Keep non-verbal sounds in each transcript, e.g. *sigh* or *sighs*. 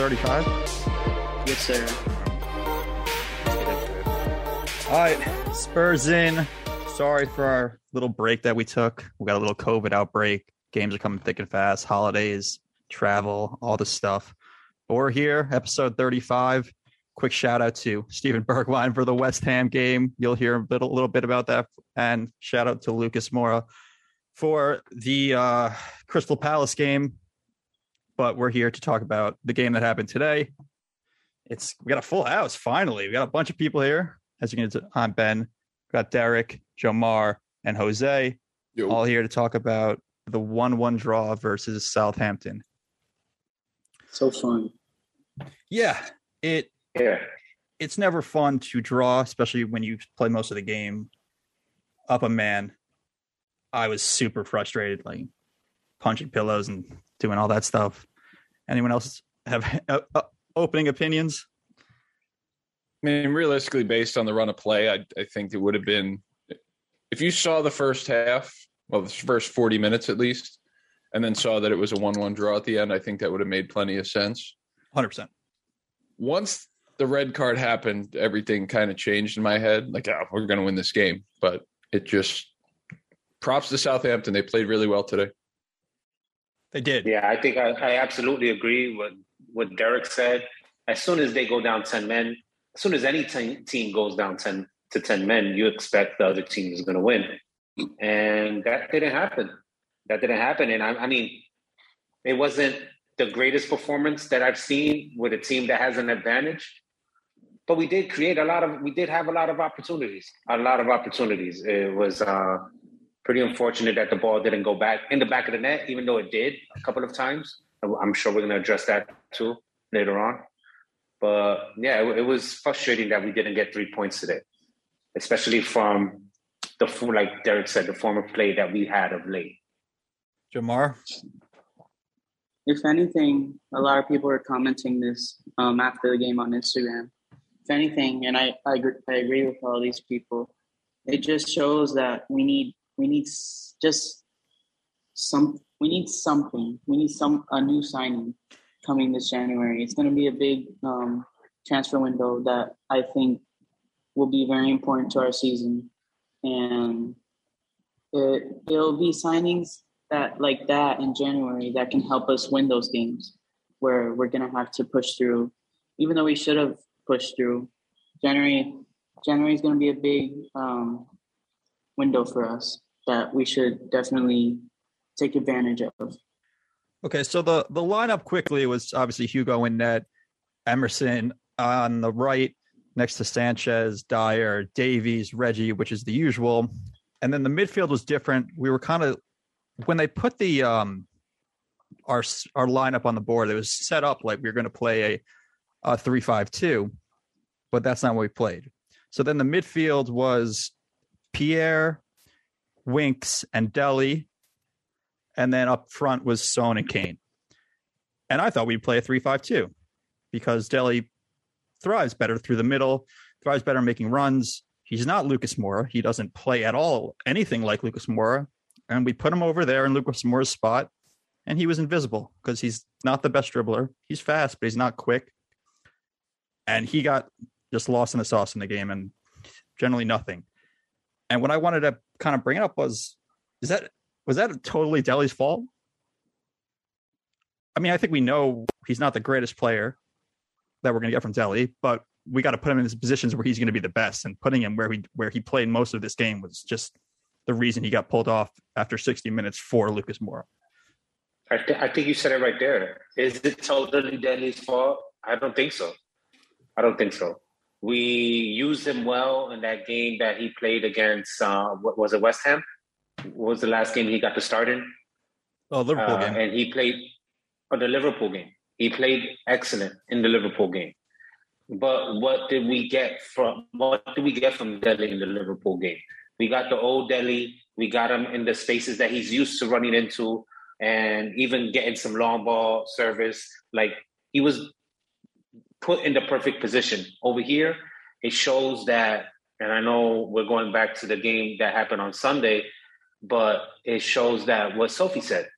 35. Yes, sir. All right, Spurs in. Sorry for our little break that we took. We got a little COVID outbreak. Games are coming thick and fast. Holidays, travel, all this stuff. But we're here, episode 35. Quick shout out to Steven *laughs* Bergwijn for the West Ham game. You'll hear a little, little bit about that. And shout out to Lucas Moura for the uh, Crystal Palace game. But we're here to talk about the game that happened today. It's we got a full house finally. We got a bunch of people here. As you can see, I'm Ben. We got Derek, Jomar, and Jose, all here to talk about the one-one draw versus Southampton. So fun. Yeah, it Yeah. it's never fun to draw, especially when you play most of the game up a man. I was super frustrated, like punching pillows and doing all that stuff. Anyone else have uh, uh, opening opinions? I mean, realistically, based on the run of play, I, I think it would have been if you saw the first half, well, the first 40 minutes at least, and then saw that it was a 1 1 draw at the end, I think that would have made plenty of sense. Hundred percent. Once the red card happened, everything kind of changed in my head. Like, oh, we're going to win this game. But it just props to Southampton. They played really well today. They did. Yeah, I think I, I absolutely agree with what Derek said. As soon as they go down 10 men, as soon as any te- team goes down 10 to 10 men, you expect the other team is going to win. And that didn't happen. That didn't happen. And I, I mean, it wasn't the greatest performance that I've seen with a team that has an advantage. But we did create a lot of, we did have a lot of opportunities, a lot of opportunities. It was uh, pretty unfortunate that the ball didn't go back in the back of the net, even though it did a couple of times. I'm sure we're going to address that too later on. But yeah, it, it was frustrating that we didn't get three points today, especially from the full, like Derek said, the form of play that we had of late. Jamar. If anything, a lot of people are commenting this um, after the game on Instagram. If anything, and I, I, agree, I agree with all these people, it just shows that we need we need just some we need something. We need some a new signing coming this January. It's going to be a big um, transfer window that I think will be very important to our season, and it it'll be signings that like that in January that can help us win those games where we're gonna have to push through, even though we should have pushed through. January January is gonna be a big um, window for us that we should definitely take advantage of. Okay, so the the lineup quickly was obviously Hugo in net, Emerson on the right next to Sanchez, Dier, Davies, Reggie, which is the usual, and then the midfield was different. We were kind of when they put the um our our lineup on the board, it was set up like we were going to play a, a three five two, but that's not what we played. So then the midfield was Pierre, Winks, and Dele, and then up front was Son and Kane. And I thought we'd play a three-five-two because Dele thrives better through the middle, thrives better making runs. He's not Lucas Moura. He doesn't play at all anything like Lucas Moura. And we put him over there in Lucas Moura's spot, and he was invisible because he's not the best dribbler. He's fast, but he's not quick. And he got just lost in the sauce in the game and generally nothing. And when I wanted to kind of bring it up was is that was that totally Dele's fault? I mean, I think we know he's not the greatest player that we're going to get from Dele, but we got to put him in his positions where he's going to be the best. And putting him where he where he played most of this game was just the reason he got pulled off after 60 minutes for Lucas Moura. I, th- I think you said it right there. Is it totally Dele's fault? I don't think so. I don't think so. We used him well in that game that he played against. Uh, what was it? West Ham. What was the last game he got to start in? Oh, Liverpool Uh, game. and he played on the Liverpool game. He played excellent in the Liverpool game. But what did we get from what did we get from Dele in the Liverpool game? We got the old Dele. We got him in the spaces that he's used to running into, and even getting some long ball service. Like he was put in the perfect position. Over here, it shows that, and I know we're going back to the game that happened on Sunday, but it shows that what Sophie said.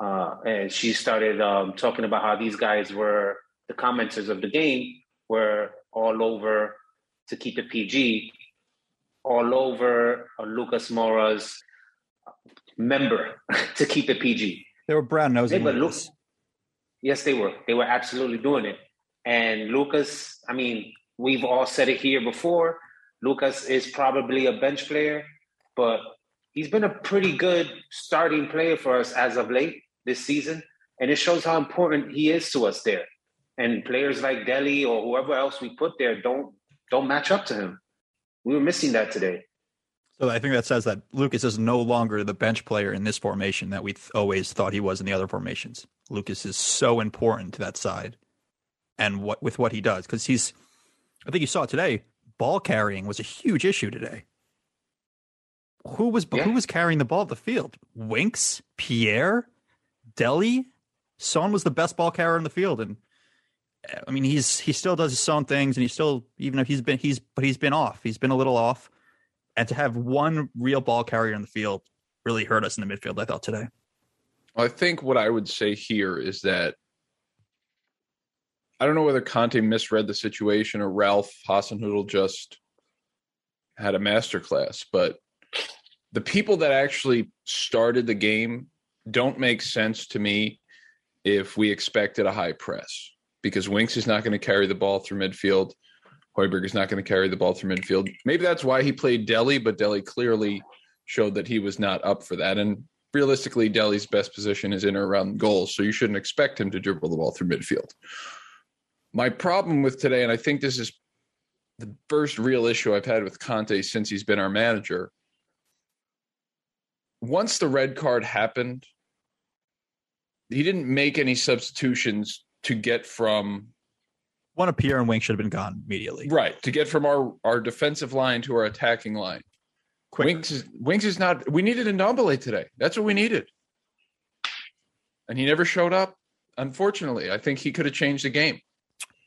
Uh, and she started um, talking about how these guys were the commenters of the game were all over to keep it PG, all over uh, Lucas Moura's member *laughs* to keep it PG. They were brown nosing. Hey, but Lu- yes, they were. They were absolutely doing it. And Lucas, I mean, we've all said it here before. Lucas is probably a bench player, but he's been a pretty good starting player for us as of late this season. And it shows how important he is to us there. And players like Dele or whoever else we put there don't don't match up to him. We were missing that today. So I think that says that Lucas is no longer the bench player in this formation that we th- always thought he was in the other formations. Lucas is so important to that side, and what with what he does because he's. I think you saw it today. Ball carrying was a huge issue today. Who was yeah. who was carrying the ball at the field? Winks, Pierre, Dele. Son was the best ball carrier in the field, and eh, I mean he's he still does his own things, and he's still even if he's been he's but he's been off. He's been a little off, and to have one real ball carrier in the field really hurt us in the midfield. I thought today. I think what I would say here is that I don't know whether Conte misread the situation or Ralph Hasenhüttl just had a masterclass, but the people that actually started the game don't make sense to me if we expected a high press because Winks is not going to carry the ball through midfield. Højbjerg is not going to carry the ball through midfield. Maybe that's why he played Dele, but Dele clearly showed that he was not up for that. And realistically, Dele's best position is in or around goals, so you shouldn't expect him to dribble the ball through midfield. My problem with today, and I think this is the first real issue I've had with Conte since he's been our manager, once the red card happened, he didn't make any substitutions to get from one of Pierre and Wing should have been gone immediately. Right. To get from our, our defensive line to our attacking line. Quick. Winks is Winks is not we needed a Ndombele today. That's what we needed. And he never showed up. Unfortunately, I think he could have changed the game.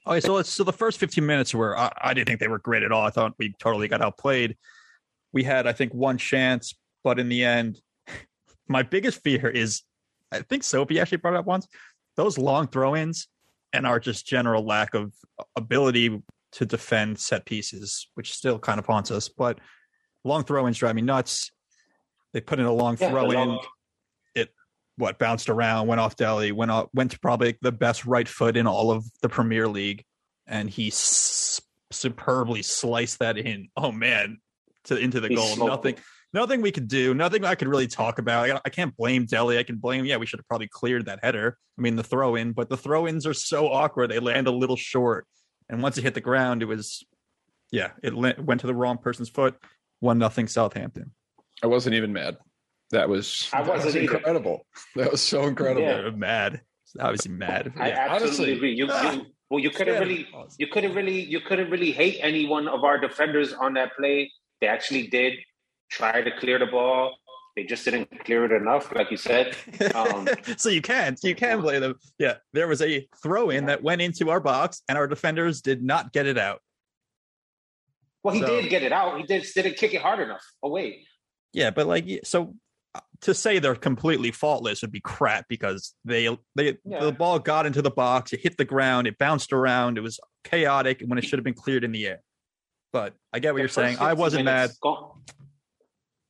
Okay, so let's so the first 15 minutes were I, I didn't think they were great at all. I thought we totally got outplayed. We had, I think, one chance, but in the end, my biggest fear is I think Sophie actually brought it up once. Those long throw-ins and our just general lack of ability to defend set pieces, which still kind of haunts us. But long throw-ins drive me nuts. They put in a long yeah, throw in. It what bounced around, went off Dele, went off, went to probably the best right foot in all of the Premier League, and he s- superbly sliced that in. Oh man, to into the goal. Nothing nothing we could do, nothing I could really talk about. I, I can't blame Dele. I can blame, yeah, we should have probably cleared that header. I mean, the throw in, but the throw ins are so awkward. They land a little short. And once it hit the ground, it was, yeah, it went to the wrong person's foot. One nothing Southampton. I wasn't even mad. That was, I wasn't was incredible. That was so incredible. Yeah. Mad. Obviously mad. I yeah. absolutely Honestly, agree. You, ah, you, well, you couldn't really, you couldn't really, you couldn't really hate any one of our defenders on that play. They actually did try to clear the ball. They just didn't clear it enough, like you said. Um, *laughs* so you can, you can blame them. Yeah, there was a throw in that went into our box, and our defenders did not get it out. Well, he so, did get it out. He just didn't kick it hard enough away. Yeah, but like, so to say they're completely faultless would be crap because they they yeah. the ball got into the box, it hit the ground, it bounced around, it was chaotic when it should have been cleared in the air. But I get what the you're saying. I wasn't mad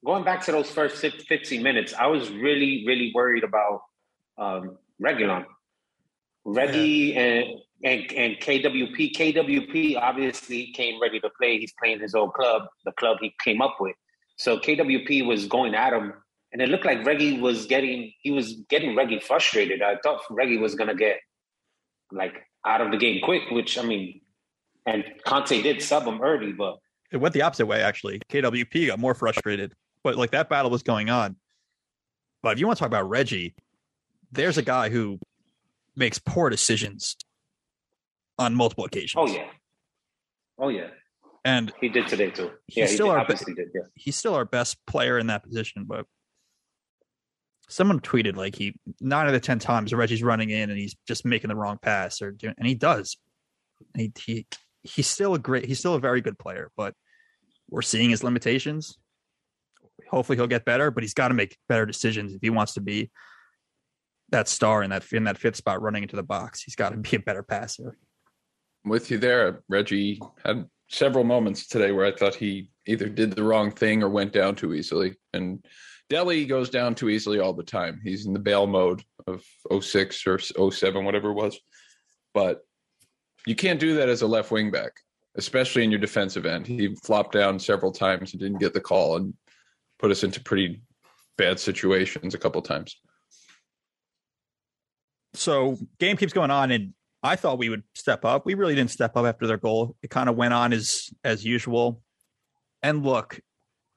going back to those first 15 minutes, I was really, really worried about um, Reguilón. Reggie yeah. and, and and KWP. KWP obviously came ready to play. He's playing his old club, the club he came up with. So KWP was going at him, and it looked like Reggie was getting he was getting Reggie frustrated. I thought Reggie was gonna get like out of the game quick, which I mean, and Conte did sub him early, but it went the opposite way actually. KWP got more frustrated but like that battle was going on. But if you want to talk about Reggie, there's a guy who makes poor decisions on multiple occasions. Oh yeah. Oh yeah. And He did today too. He's Yeah, he still our obviously did. Yeah. he's still our best player in that position, but someone tweeted like he nine out of ten times Reggie's running in and he's just making the wrong pass or doing and he does. He, he he's still a great he's still a very good player, but we're seeing his limitations. Hopefully he'll get better, but he's got to make better decisions if he wants to be that star in that in that fifth spot running into the box. He's got to be a better passer. I'm with you there. Reggie had several moments today where I thought he either did the wrong thing or went down too easily. And Dele goes down too easily all the time. He's in the bail mode of 06 or 07, whatever it was. But you can't do that as a left wing back, especially in your defensive end. He flopped down several times and didn't get the call and put us into pretty bad situations a couple times. so game keeps going on and I thought we would step up. We really didn't step up after their goal. It kind of went on as as usual. And look,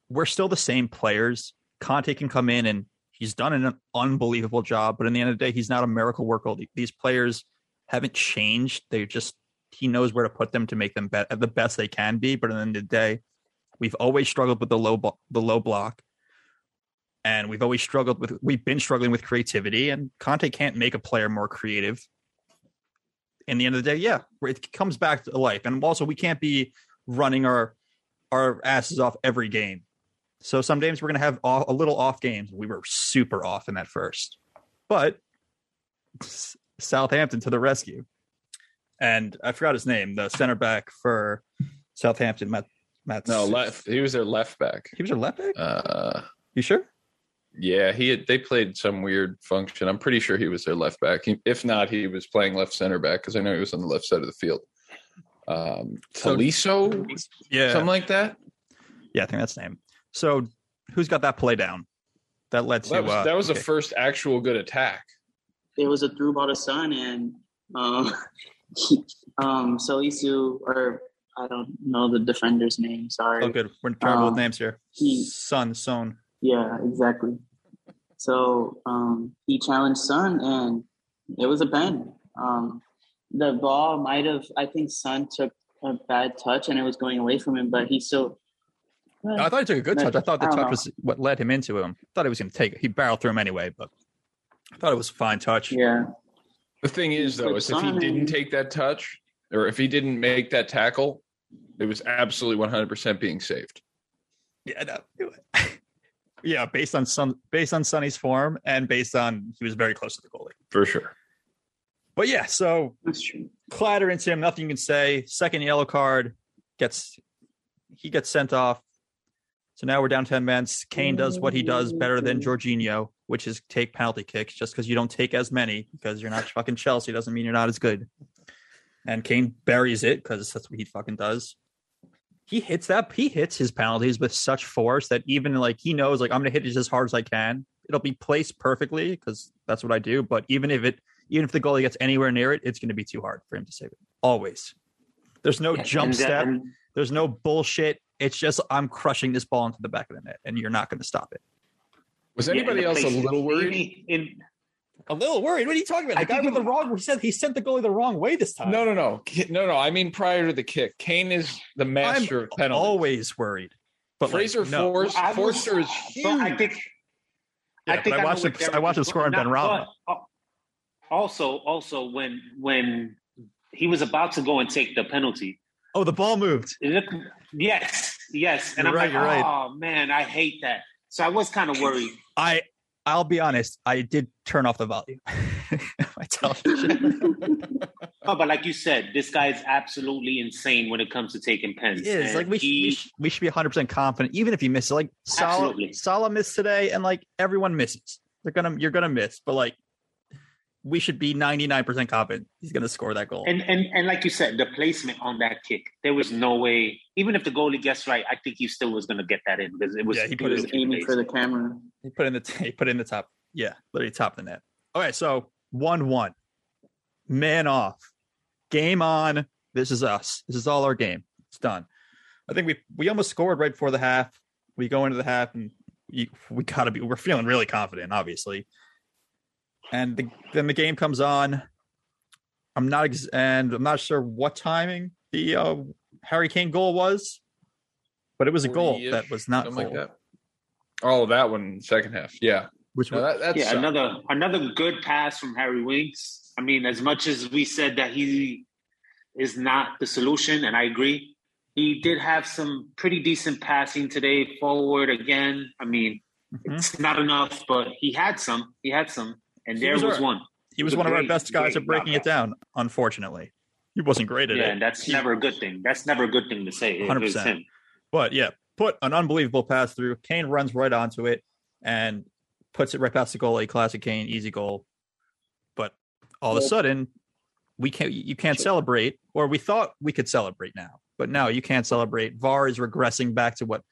we're still the same players. Conte can come in and he's done an unbelievable job, but in the end of the day, he's not a miracle worker. These players haven't changed. They just he knows where to put them to make them be- the best they can be. But in the end of the day, we've always struggled with the low the low block and we've always struggled with we've been struggling with creativity and conte can't make a player more creative in the end of the day yeah it comes back to life and also we can't be running our our asses off every game so some games we're going to have off, a little off games we were super off in that first but southampton to the rescue and i forgot his name the center back for southampton matt Matt No, left. He was their left back. he was your left back Uh, you sure Yeah, he had, they played some weird function. I'm pretty sure he was their left back. He, if not, he was playing left center back because I know he was on the left side of the field. Um, So- yeah something like that. Yeah, I think that's the name. So who's got that play down? That led to That was, uh, that was okay. the first actual good attack. It was a through ball to Son and um, *laughs* um, Salisu, or I don't know the defender's name. Sorry. Oh, good. We're terrible with Um, names here. he- Sun, Son. Yeah, exactly. So um, he challenged Son, and it was a pen. Um, the ball might have, I think Son took a bad touch, and it was going away from him, but he still. I thought he took a good touch. I thought the I touch know. was what led him into him. I thought he was going to take it. He barreled through him anyway, but I thought it was a fine touch. Yeah, The thing is, though, is if he didn't take that touch or if he didn't make that tackle, it was absolutely 100% being saved. Yeah, no. *laughs* yeah. Based on some, based on Sonny's form, and based on he was very close to the goalie. For sure. But yeah, so that's true. clatter into him. Nothing you can say. Second yellow card gets he gets sent off. So now we're down ten men. Kane does what he does better than Jorginho, which is take penalty kicks. Just because you don't take as many because you're not fucking Chelsea doesn't mean you're not as good. And Kane buries it because that's what he fucking does. He hits that. He hits his penalties with such force that even like he knows like I'm gonna hit it as hard as I can. It'll be placed perfectly because that's what I do. But even if it even if the goalie gets anywhere near it, it's going to be too hard for him to save it. Always. There's no jump And, uh, step. There's no bullshit. It's just I'm crushing this ball into the back of the net, and you're not going to stop it. Was anybody and the else a little worried? In, in, A little worried. What are you talking about? I The guy with the wrong. He said he sent the goalie the wrong way this time. No, no, no. No, no. I mean, prior to the kick, Kane is the master I'm of penalties. always worried. But like, Fraser no. Force, I was- Forster is but I think. Yeah, I think I know watched what him- I watched him score on Ben Benrahma. uh, Also, also when when he was about to go and take the penalty, Oh, the ball moved. it looked, yes, yes, and You're I'm right, like, right. oh man, I hate that. So I was kind of worried. I. I'll be honest. I did turn off the volume. My television. Oh, but like you said, this guy is absolutely insane when it comes to taking pens. It is And like we, he- we, sh- we should be 100 percent confident, even if he misses. Like Salah. Salah missed today, and like everyone misses. They're gonna, you're gonna miss, but like we should be 99 percent confident he's gonna score that goal. And and and like you said, the placement on that kick, there was no way. Even if the goalie gets right, I think he still was going to get that in because it was. Yeah, he put He was aiming for the camera. he put in the *laughs* he put in the top, yeah, literally top of the net. All right, so one one, man off, game on. This is us. This is all our game. It's done. I think we we almost scored right before the half. We go into the half and you, we gotta be. We're feeling really confident, obviously. And the, then the game comes on. I'm not ex- and I'm not sure what timing the uh, Harry Kane goal was, but it was a goal that was not goal, like that. Oh, that one second half. Yeah, which no, was, that, that's yeah, another another good pass from Harry Winks. I mean, as much as we said that he is not the solution, and I agree, he did have some pretty decent passing today forward again. I mean, Mhm. it's not enough, but he had some. He had some, and there was was, our- one. he was a one of our best guys great at breaking it down. Unfortunately, he wasn't great at Yeah, it. and that's He- never a good thing. That's never a good thing to say. 100%. But yeah, put an unbelievable pass through. Kane runs right onto it and puts it right past the goalie. Classic Kane, easy goal. But all of a sudden, we can't. You can't celebrate, or we thought we could celebrate now, but now you can't celebrate. VAR is regressing back to what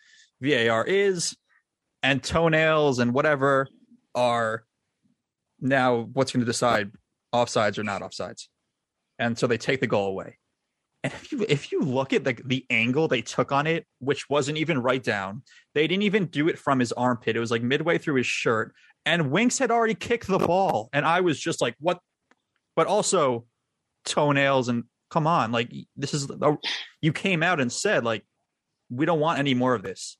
VAR is, and toenails and whatever are now what's going to decide offsides or not offsides, and so they take the goal away. And if you if you look at the the angle they took on it, which wasn't even right down, they didn't even do it from his armpit. It was like midway through his shirt, and Winks had already kicked the ball, and I was just like, "What?" But also, toenails and come on, like this is oh, you came out and said like, "We don't want any more of this."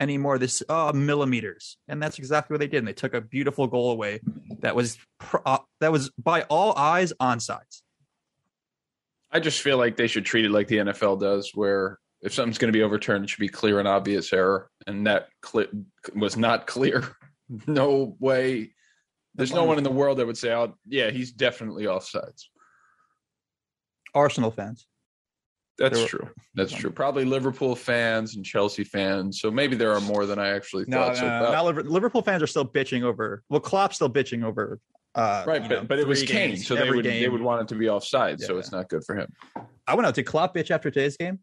Any more of this uh, millimeters, and that's exactly what they did. And they took a beautiful goal away that was pr- uh, that was by all eyes onside. I just feel like they should treat it like the NFL does, where if something's going to be overturned, it should be clear and obvious error, and that cli was not clear. *laughs* no way. There's no one in the world that would say, "Oh, yeah, he's definitely offsides." Arsenal fans. That's There true. That's true. Probably Liverpool fans and Chelsea fans. So maybe there are more than I actually No, thought. no, so no, about- now Liverpool fans are still bitching over. Well, Klopp's still bitching over. Uh, right, but know, but it was Kane, games, so they every would they would want it to be offside. So Yeah. it's not good for him. I went out. Did Klopp bitch after today's game?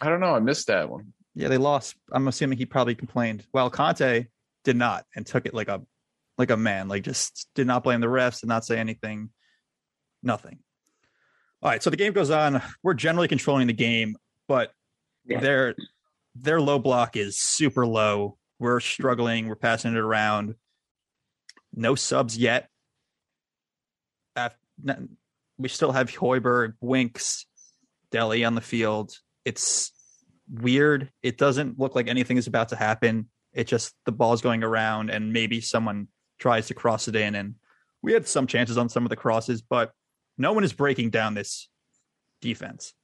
I don't know. I missed that one. Yeah, they lost. I'm assuming he probably complained. Well, Conte did not and took it like a like a man. Like just did not blame the refs. Did not say anything. Nothing. All right. So the game goes on. We're generally controlling the game, but Yeah. their their low block is super low. We're struggling. We're passing it around. No subs yet. We still have Højbjerg, Winks, Dele on the field. It's weird. It doesn't look like anything is about to happen. It just the ball's going around and maybe someone tries to cross it in. And we had some chances on some of the crosses, but no one is breaking down this defense.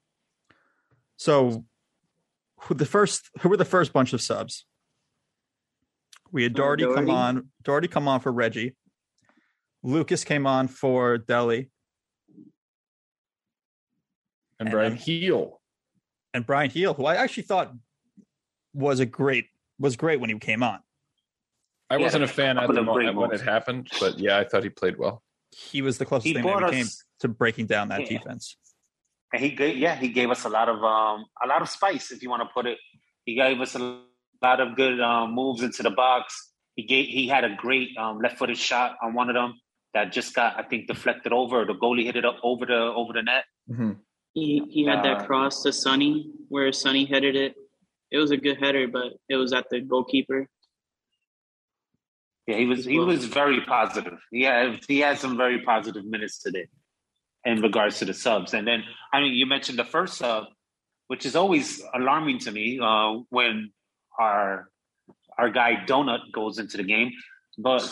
So who the first who were the first bunch of subs? We had Uh, Doherty come on. Doherty come on for Reggie. Lucas came on for Dele. And And Bryan then- Gil. and Bryan Gil, who I actually thought was a great was great when he came on. I Yeah, wasn't a fan at the moment when it happened, but yeah, I thought he played well. He was the closest He thing brought that came us, to breaking down that Yeah. defense. and he gave, yeah, he gave us a lot of um, a lot of spice, if you want to put it. He gave us a lot of good um, moves into the box. He gave, he had a great um, left-footed shot on one of them that just got, I think, deflected over. The goalie hit it up over the over the net. He he had Uh, that cross to Sonny where Sonny headed it. It was a good header, but it was at the goalkeeper. Yeah, he was he was very positive. Yeah, he had some very positive minutes today in regards to the subs. And then I mean, you mentioned the first sub, which is always alarming to me uh, when our our guy Donut goes into the game, but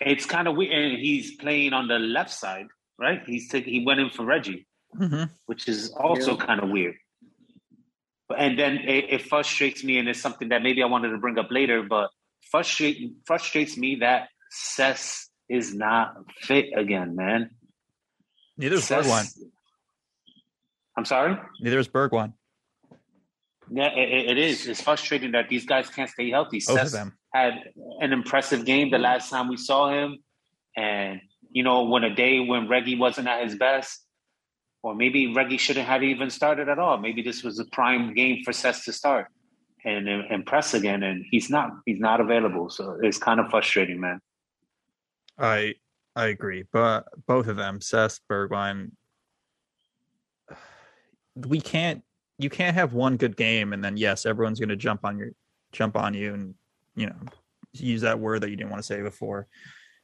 it's kind of weird. And he's playing on the left side, right? He's taking he went in for Reggie, Mhm. which is also kind of weird. And then it, it frustrates me, and it's something that maybe I wanted to bring up later, but frustrate frustrates me that Cess is not fit again, man. Neither is Cess- Bergwijn. I'm sorry. Neither is Bergwijn. Yeah, it, it is. It's frustrating that these guys can't stay healthy. Both of them. had an impressive game the last time we saw him, and you know, when a day when Reggie wasn't at his best, or maybe Reggie shouldn't have even started at all. Maybe this was a prime game for Cess to start and and impress again, and he's not. He's not available, so it's kind of frustrating, man. I I agree, but both of them, Seth Bergwijn, *sighs* we can't. You can't have one good game and then yes, everyone's going to jump on your jump on you and you know use that word that you didn't want to say before,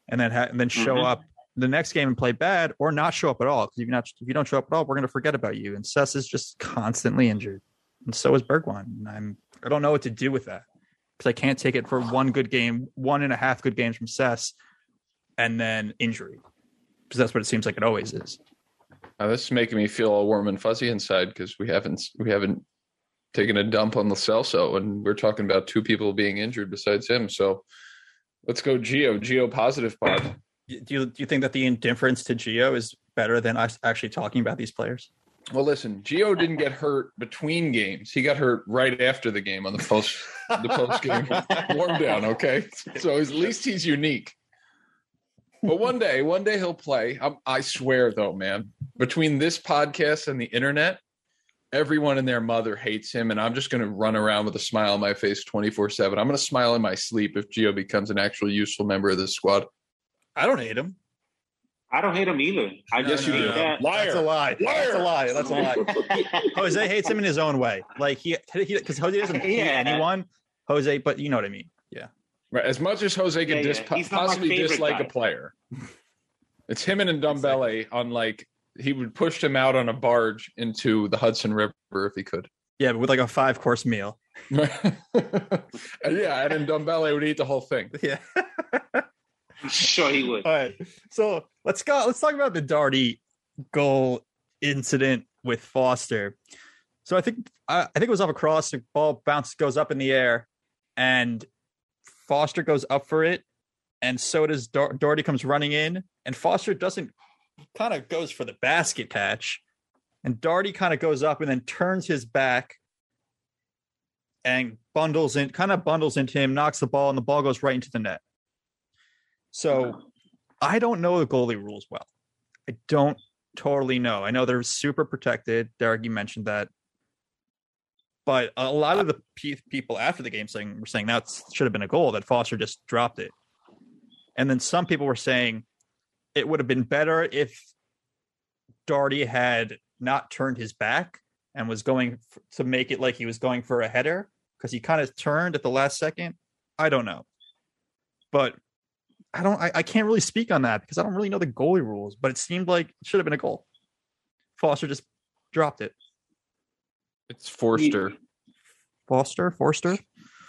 and then ha- and then show Mhm. up the next game and play bad or not show up at all. Because if you not if you don't show up at all, we're going to forget about you. And Sess is just constantly injured, and so is Bergwijn. And I'm I don't know what to do with that because I can't take it for one good game, one and a half good games from Sess, and then injury because that's what it seems like it always is. Uh, this is making me feel all warm and fuzzy inside because we haven't we haven't taken a dump on the Celso, and we're talking about two people being injured besides him. So let's go Geo. Geo positive pod. Do you do you think that the indifference to Geo is better than us actually talking about these players? Well, listen, Geo didn't get hurt between games. He got hurt right after the game on the post the post game *laughs* warm down. Okay, so at least he's unique. But one day, one day he'll play. I, I swear, though, man, between this podcast and the internet, everyone and their mother hates him, and I'm just going to run around with a smile on my face 24 seven. I'm going to smile in my sleep if Geo becomes an actual useful member of this squad. I don't hate him. I don't hate him either. I just no, think no. that Liar. That's a lie. Liar. That's a lie. That's a lie. *laughs* Jose hates him in his own way. Like he, because Jose doesn't *laughs* hate Yeah. anyone. Jose, but you know what I mean. Yeah. Right. As much as Jose can Yeah, dis- yeah. He's not my possibly dislike guy. a player, *laughs* it's him and Ndombele on like he would push him out on a barge into the Hudson River if he could. Yeah, but with like a five course meal. *laughs* yeah, and Ndombele would eat the whole thing. *laughs* Yeah. I'm sure he would. All right. So let's go. Let's talk about the Doherty goal incident with Foster. So I think I, I think it was off a cross. The ball bounce goes up in the air, and Foster goes up for it, and so does Dar- Doherty comes running in, and Foster doesn't kind of goes for the basket catch, and Doherty kind of goes up and then turns his back and bundles in, kind of bundles into him, knocks the ball, and the ball goes right into the net. So I don't know the goalie rules well. I don't totally know. I know they're super protected. Derek, you mentioned that. But a lot of uh, the pe- people after the game saying were saying that should have been a goal that Foster just dropped it. And then some people were saying it would have been better if Doherty had not turned his back and was going f- to make it like he was going for a header because he kind of turned at the last second. I don't know. But I don't I, I can't really speak on that because I don't really know the goalie rules, but it seemed like it should have been a goal. Foster just dropped it. It's Forster. Foster, Forster,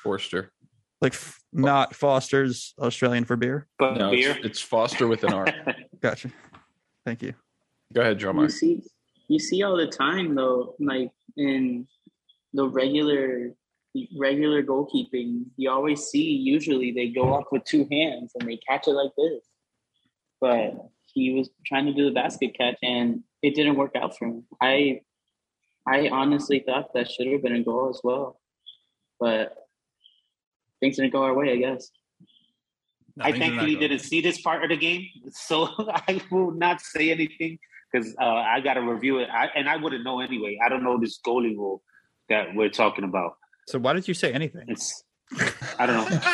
Forster. like f- not Foster's Australian for beer. But No, beer. it's, it's Foster with an R. *laughs* Gotcha. Thank you. Go ahead, Joe You see, you see all the time though, like in the regular regular goalkeeping, you always see. Usually, they go up with two hands and they catch it like this. But he was trying to do the basket catch, and it didn't work out for him. I, I honestly thought that should have been a goal as well, but things didn't go our way. I guess. No, I things are not thankfully didn't see this part of the game, so *laughs* I will not say anything because uh, I got to review it, I, and I wouldn't know anyway. I don't know this goalie rule that we're talking about. So why did you say anything? It's I don't know. *laughs*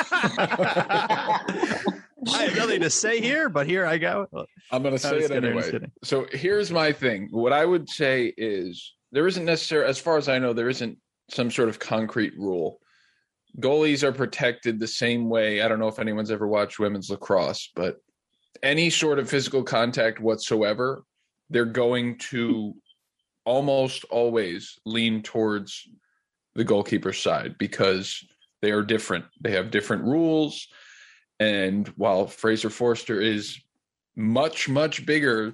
I have nothing to say here, but here I go. I'm going to say it kidding, anyway. So here's my thing. What I would say is there isn't necessarily, as far as I know, there isn't some sort of concrete rule. Goalies are protected the same way. I don't know if anyone's ever watched women's lacrosse, but any sort of physical contact whatsoever, they're going to almost always lean towards the goalkeeper's side because they are different. They have different rules. And while Fraser Forster is much, much bigger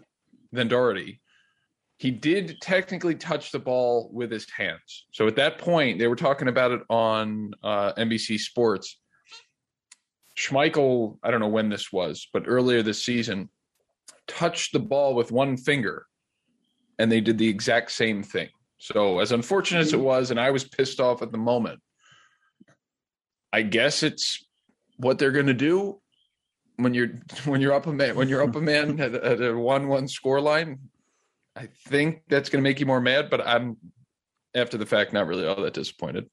than Doherty, he did technically touch the ball with his hands. So at that point, they were talking about it on uh, NBC Sports. Schmeichel, I don't know when this was, but earlier this season, touched the ball with one finger, and they did the exact same thing. So as unfortunate as it was, and I was pissed off at the moment, I guess it's what they're going to do when you're *laughs* when you're up a man when you're up a man at, at a one one score line. I think that's going to make you more mad, but I'm after the fact not really all that disappointed.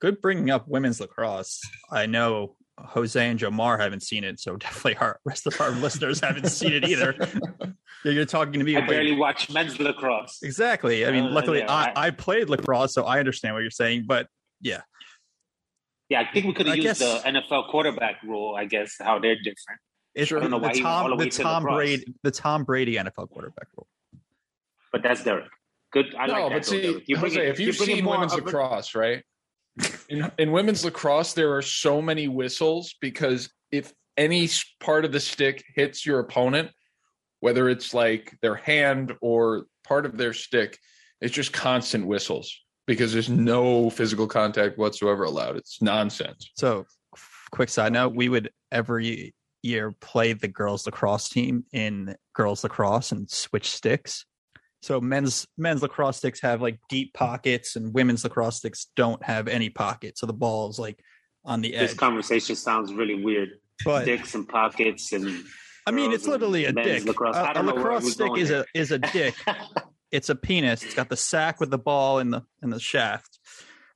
Good bringing up women's lacrosse. I know Jose and Jomar haven't seen it, so definitely our rest of our *laughs* listeners haven't seen it either. *laughs* You're talking to me. I about- barely watch men's lacrosse. Exactly. I mean, Uh, luckily yeah, I, I- I played lacrosse, so I understand what you're saying. But Yeah, yeah, I think we could have used guess- the NFL quarterback rule. I guess how they're different. It's Sure. I the, don't know why he all the Tom way the to Tom. Brady the Tom Brady NFL quarterback rule. But that's Derek. Good. I no, like that. but though, see, Derek. You're Jose, bringing- if you've you're seen women's of lacrosse, right? In, in women's lacrosse, there are so many whistles because if any part of the stick hits your opponent, whether it's like their hand or part of their stick, it's just constant whistles because there's no physical contact whatsoever allowed. It's nonsense. So, quick side note: we would every year play the girls lacrosse team in girls lacrosse and switch sticks. So men's men's lacrosse sticks have like deep pockets, and women's lacrosse sticks don't have any pockets. So the ball is like on the edge. This conversation sounds really weird. But Dicks and pockets and. I mean, it's literally a dick. lacrosse. I A, a don't know lacrosse stick is here. a is a dick. *laughs* it's a penis. It's got the sack with the ball in the in the shaft.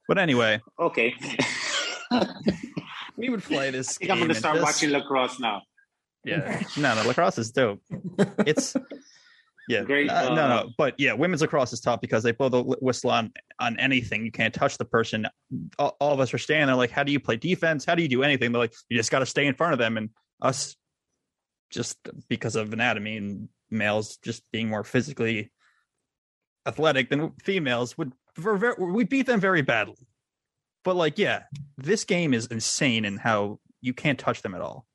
But anyway, okay. *laughs* we would play this I think game. I'm going to start this- watching lacrosse now. Yeah, no, no, lacrosse is dope. *laughs* It's yeah, Great, uh, no, uh, no, but yeah, women's lacrosse is tough because they blow the whistle on on anything. You can't touch the person. All, all of us are standing there like, how do you play defense? How do you do anything? They're like, you just got to stay in front of them. And us, just because of anatomy and males just being more physically athletic than females, would we beat them very badly. But like, yeah, this game is insane in how you can't touch them at all.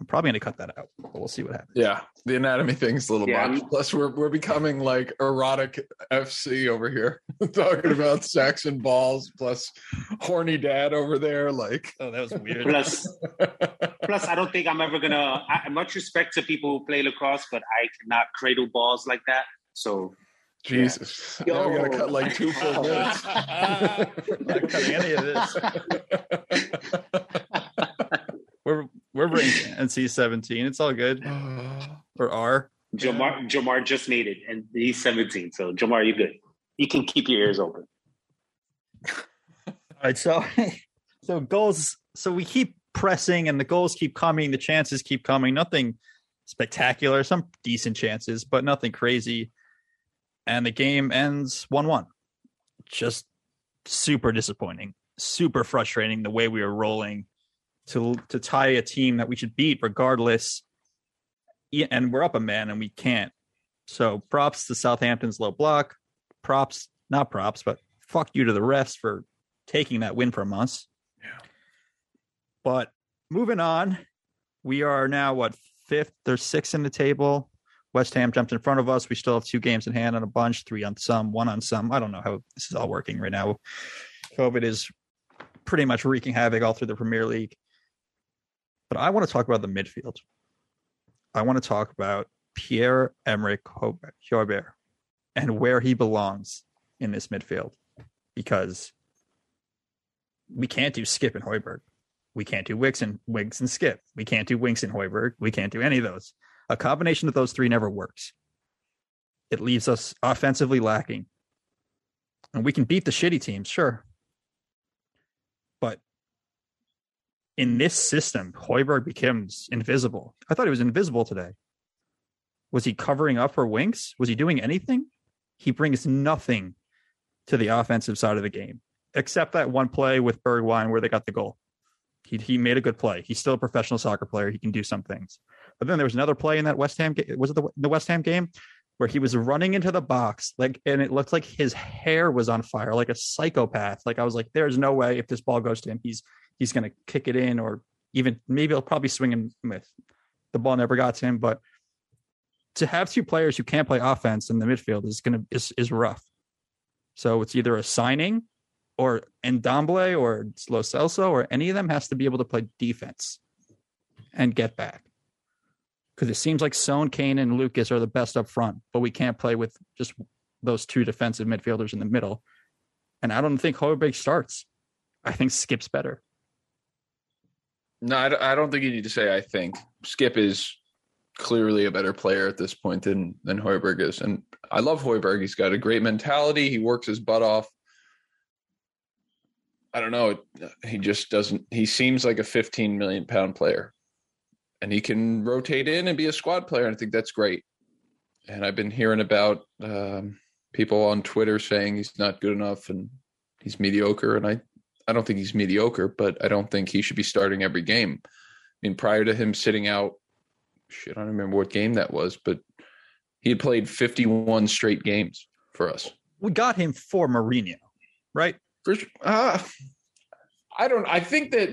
I'm probably going to cut that out, but we'll see what happens. Yeah, the anatomy thing's a little Yeah, much. Plus, we're we're becoming like erotic FC over here, *laughs* talking about sex and balls. Plus, horny dad over there. Like, Oh, that was weird. Plus, *laughs* plus, I don't think I'm ever gonna. I, much respect to people who play lacrosse, but I cannot cradle balls like that. So Jesus, now we gotta cut like two full minutes. *laughs* Not cutting any of this. We're we're ranked NC 17. It's all good. *sighs* Or R. Jamar, Jamar just made it, and he's 17. So Jamar, you good? You can keep your ears open. *laughs* All right, so *laughs* so goals. So we keep pressing, and the goals keep coming. The chances keep coming. Nothing spectacular. Some decent chances, but nothing crazy. And the game ends one-one. Just super disappointing. Super frustrating the way we were rolling to to tie a team that we should beat regardless. And we're up a man, and we can't. So props to Southampton's low block. Props, not props, but fuck you to the refs for taking that win from us. Yeah. But moving on, we are now what fifth or sixth in the table. West Ham jumped in front of us. We still have two games in hand on a bunch, three on some, one on some. I don't know how this is all working right now. COVID is pretty much wreaking havoc all through the Premier League. But I want to talk about the midfield. I want to talk about Pierre Emerick Højbjerg and where he belongs in this midfield because we can't do Skip and Højbjerg. We can't do Wicks and Wiggs and Skip. We can't do Winks and Højbjerg. We can't do any of those. A combination of those three never works. It leaves us offensively lacking. And we can beat the shitty teams, sure. But in this system, Højbjerg becomes invisible. I thought he was invisible today. Was he covering up for Winks? Was he doing anything? He brings nothing to the offensive side of the game, except that one play with Bergwijn where they got the goal. He he made a good play. He's still a professional soccer player. He can do some things. But then there was another play in that West Ham game. Was it the, the West Ham game where he was running into the box like, and it looked like his hair was on fire, like a psychopath. Like I was like, there's no way if this ball goes to him, he's he's gonna kick it in, or even maybe he'll probably swing him with. The ball never got to him, but to have two players who can't play offense in the midfield is gonna is is rough. So it's either a signing or Ndombele or Lo Celso or any of them has to be able to play defense and get back. Because it seems like Son, Kane, and Lucas are the best up front, but we can't play with just those two defensive midfielders in the middle. And I don't think Højbjerg starts. I think Skip's better. No, I don't- think you need to say. I think Skip is clearly a better player at this point than than Højbjerg is, and I love Højbjerg. He's got a great mentality. He works his butt off. I don't know. He just doesn't. He seems like a 15 million pound player, and he can rotate in and be a squad player. And I think that's great. And I've been hearing about um, people on Twitter saying he's not good enough and he's mediocre. And I, I don't think he's mediocre, but I don't think he should be starting every game. I mean, prior to him sitting out shit, I don't remember what game that was, but he had played 51 straight games for us. We got him for Mourinho, right? For, uh, I don't. I think that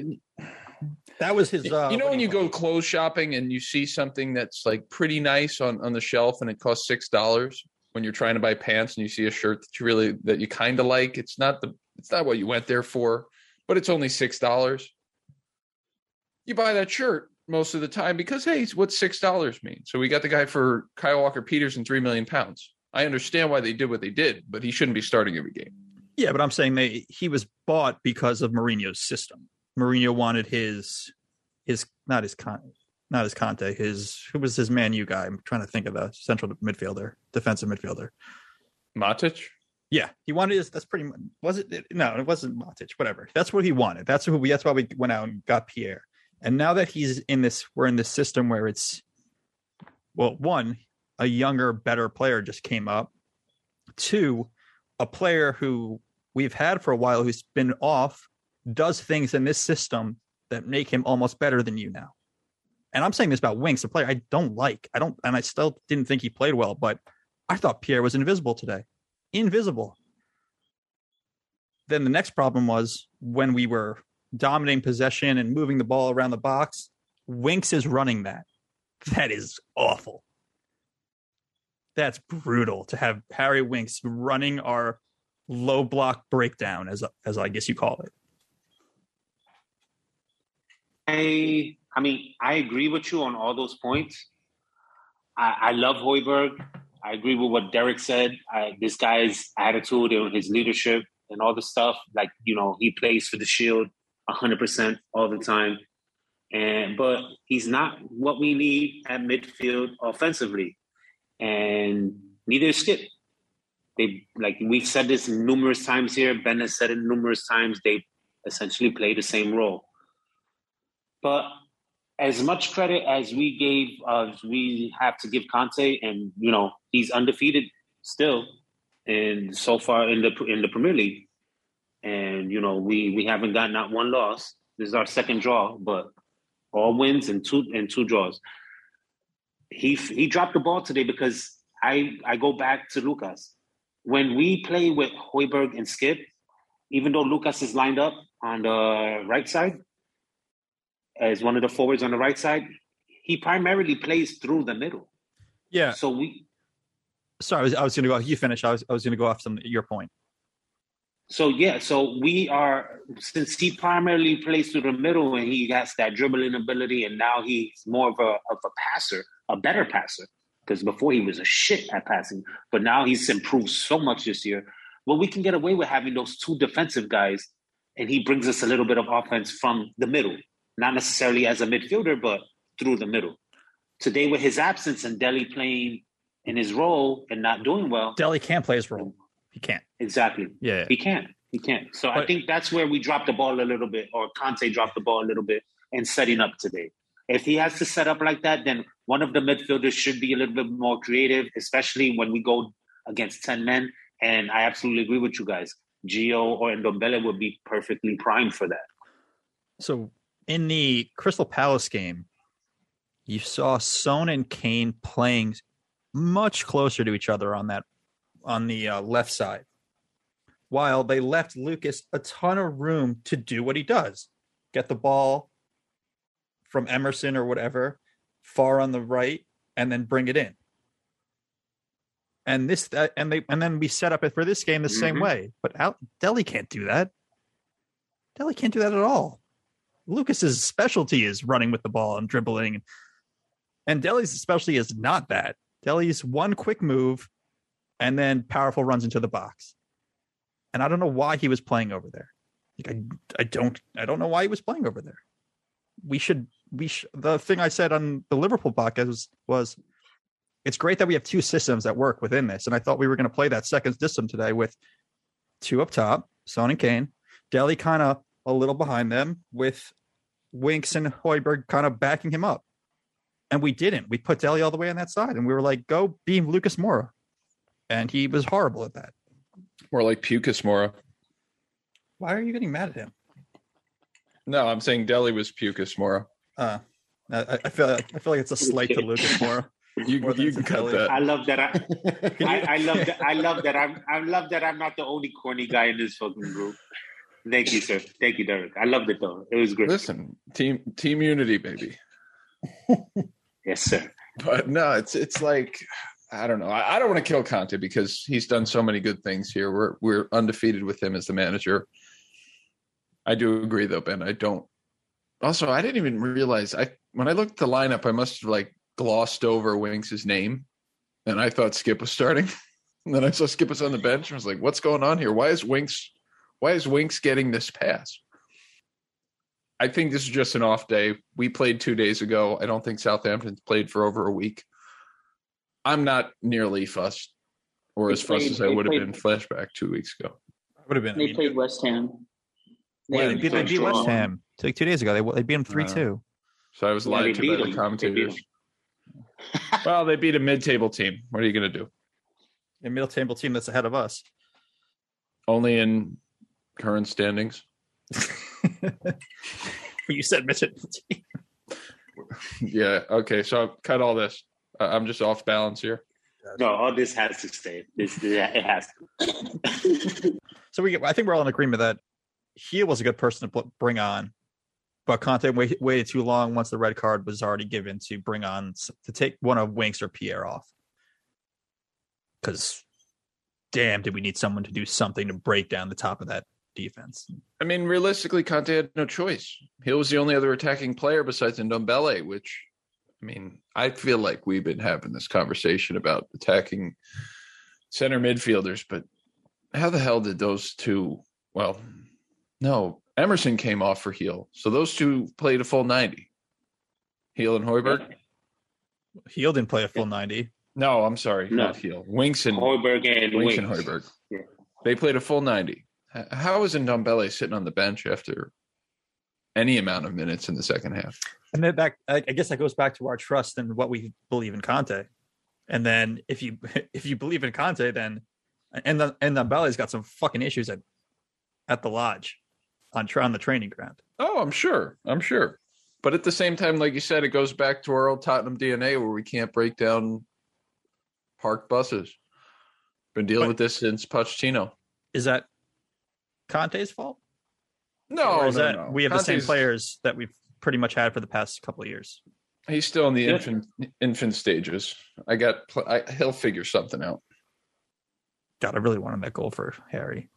That was his. Uh, you know when you go clothes shopping and you see something that's like pretty nice on on the shelf and it costs six dollars when you're trying to buy pants and you see a shirt that you really that you kind of like. It's not the it's not what you went there for, but it's only six dollars. You buy that shirt most of the time because hey, what's six dollars mean? So we got the guy for Kyle Walker Peters and three million pounds. I understand why they did what they did, but he shouldn't be starting every game. Yeah, but I'm saying they he was bought because of Mourinho's system. Mourinho wanted his his not his con not his Conte his who was his Man U guy. I'm trying to think of the central midfielder, defensive midfielder. Matic. Yeah, he wanted his. That's pretty much was it? No, it wasn't Matic. Whatever. That's what he wanted. That's who we. That's why we went out and got Pierre. And now that he's in this, we're in this system where it's well, one, a younger, better player just came up. Two, a player who we've had for a while who's been off does things in this system that make him almost better than you now. And I'm saying this about Winks, a player I don't like. I don't, and I still didn't think he played well, but I thought Pierre was invisible today. Invisible. Then the next problem was when we were dominating possession and moving the ball around the box, Winks is running that. That is awful. That's brutal to have Harry Winks running our low block breakdown, as as I guess you call it. I I mean, I agree with you on all those points. I, I love Højbjerg. I agree with what Derek said. I, this guy's attitude and his leadership and all the stuff, like you know, he plays for the Shield hundred percent all the time. And but he's not what we need at midfield offensively, and neither is Skip. They like we've said this numerous times here. Ben has said it numerous times. They essentially play the same role. But as much credit as we gave, uh, we have to give Conte, and you know he's undefeated still, and so far in the in the Premier League, and you know we we haven't got not one loss. This is our second draw, but all wins and two and two draws. He he dropped the ball today because I I go back to Lucas. When we play with Højbjerg and Skip, even though Lucas is lined up on the right side, Uh, as one of the forwards on the right side, he primarily plays through the middle. Yeah. So we. Sorry, I was, I was going to go. You finish. I was I was going to go off some your point. So yeah, so we are since he primarily plays through the middle and he has that dribbling ability, and now he's more of a of a passer, a better passer. Because before he was a shit at passing, but now he's improved so much this year. Well, we can get away with having those two defensive guys, and he brings us a little bit of offense from the middle not necessarily as a midfielder, but through the middle. Today, with his absence and Dele playing in his role and not doing well, Dele can't play his role. He can't. Exactly. Yeah. He can't. He can't. So But- I think that's where we dropped the ball a little bit, or Conte dropped the ball a little bit in setting up today. If he has to set up like that, then one of the midfielders should be a little bit more creative, especially when we go against 10 men. And I absolutely agree with you guys. Gio or Ndombele would be perfectly primed for that. So in the Crystal Palace game, you saw Son and Kane playing much closer to each other on that on the uh, left side, while they left Lucas a ton of room to do what he does: get the ball from Emerson or whatever far on the right, and then bring it in. And this that and they and then we set up it for this game the same Mhm. way. But Dele can't do that. Dele can't do that at all. Lucas's specialty is running with the ball and dribbling, and Dele's specialty is not that. Dele's one quick move, and then powerful runs into the box. And I don't know why he was playing over there. Like I, I don't, I don't know why he was playing over there. We should, we sh- the thing I said on the Liverpool podcast was, was, it's great that we have two systems that work within this, and I thought we were going to play that second system today with two up top, Son and Kane, Dele kind of a little behind them with Winks and Højbjerg kind of backing him up. And we didn't. We put Dele all the way on that side and we were like, go beam Lucas Moura. And he was horrible at that. More like Pucas Mora. Why are you getting mad at him? No, I'm saying Dele was Pucas Mora. Uh, I, I feel I feel like it's a slight to Lucas Moura. *laughs* You, you can cut that. I love that. I, *laughs* I, I love that. I love that. I'm. I love that. I'm not the only corny guy in this fucking group. Thank you, sir. Thank you, Derek. I loved it though. It was great. Listen, team team unity, baby. *laughs* Yes, sir. But no, it's it's like I don't know. I, I don't want to kill Conte because he's done so many good things here. We're we're undefeated with him as the manager. I do agree though, Ben. I don't. Also, I didn't even realize I when I looked at the lineup, I must have like glossed over Winks' name, and I thought Skip was starting. *laughs* And then I saw Skip was on the bench, and I was like, "What's going on here? Why is Winks? Why is Winks getting this pass?" I think this is just an off day. We played two days ago. I don't think Southampton's played for over a week. I'm not nearly fussed, or They as fussed played- as I they would have been flashback two weeks ago. I Would have been. I They mean, played West Ham. yeah, they beat, they beat. West Ham like two days ago. They they beat them three two. So I was Yeah, lied they to by them. the commentators. beat *laughs* well, they beat a mid-table team. What are you going to do? A mid table team that's ahead of us. Only in current standings. *laughs* you said Mitchell. Yeah. Okay. So I cut all this. Uh, I'm just off balance here. No, all this has to stay. This it has to. *laughs* So we, I think we're all in agreement that he was a good person to bring on, but Conte wait, waited too long once the red card was already given to bring on to take one of Winks or Pierre off. Because, damn, did we need someone to do something to break down the top of that defense? I mean, realistically, Conte had no choice. He was the only other attacking player besides Ndombele, which, I mean, I feel like we've been having this conversation about attacking center midfielders, but how the hell did those two? Well, no, Emerson came off for Gil, so those two played a full ninety. Gil and Højbjerg. Gil didn't play a full ninety. No, I'm sorry, No. not Gil. Winks and Højbjerg and Winks Winks. and Højbjerg. Yeah. They played a full 90. How is Ndombele sitting on the bench after any amount of minutes in the second half? And then back, I guess that goes back to our trust and what we believe in Conte. And then if you *laughs* if you believe in Conte, then and the and Belly's got some fucking issues at at the lodge on on the training ground. Oh, I'm sure. I'm sure. But at the same time, like you said, it goes back to our old Tottenham DNA where we can't break down parked buses. Been dealing But- with this since Pochettino. Is that Conte's fault? No, or is no, that no. we have the same players that we've pretty much had for the past couple of years? He's still in the Yeah. infant infant stages. I got. Pl- I, he'll figure something out. God, I really wanted that goal for Harry.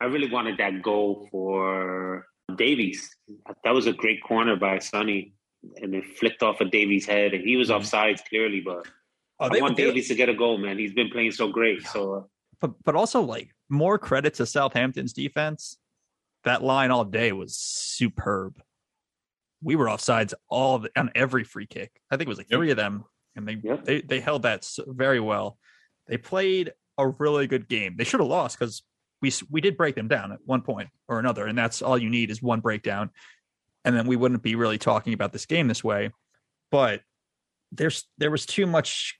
I really wanted that goal for Davies. That was a great corner by Sonny, and it flicked off of Davies' head, and he was offsides clearly. But Oh, I want Davies to get a goal, man. He's been playing so great. So uh, but but also like more credit to Southampton's defense. That line all day was superb. We were offsides all the, on every free kick. I think it was like three of them, and they Yep. they they held that so, very well. They played a really good game. They should have lost because we we did break them down at one point or another, and that's all you need is one breakdown, and then we wouldn't be really talking about this game this way. But there's there was too much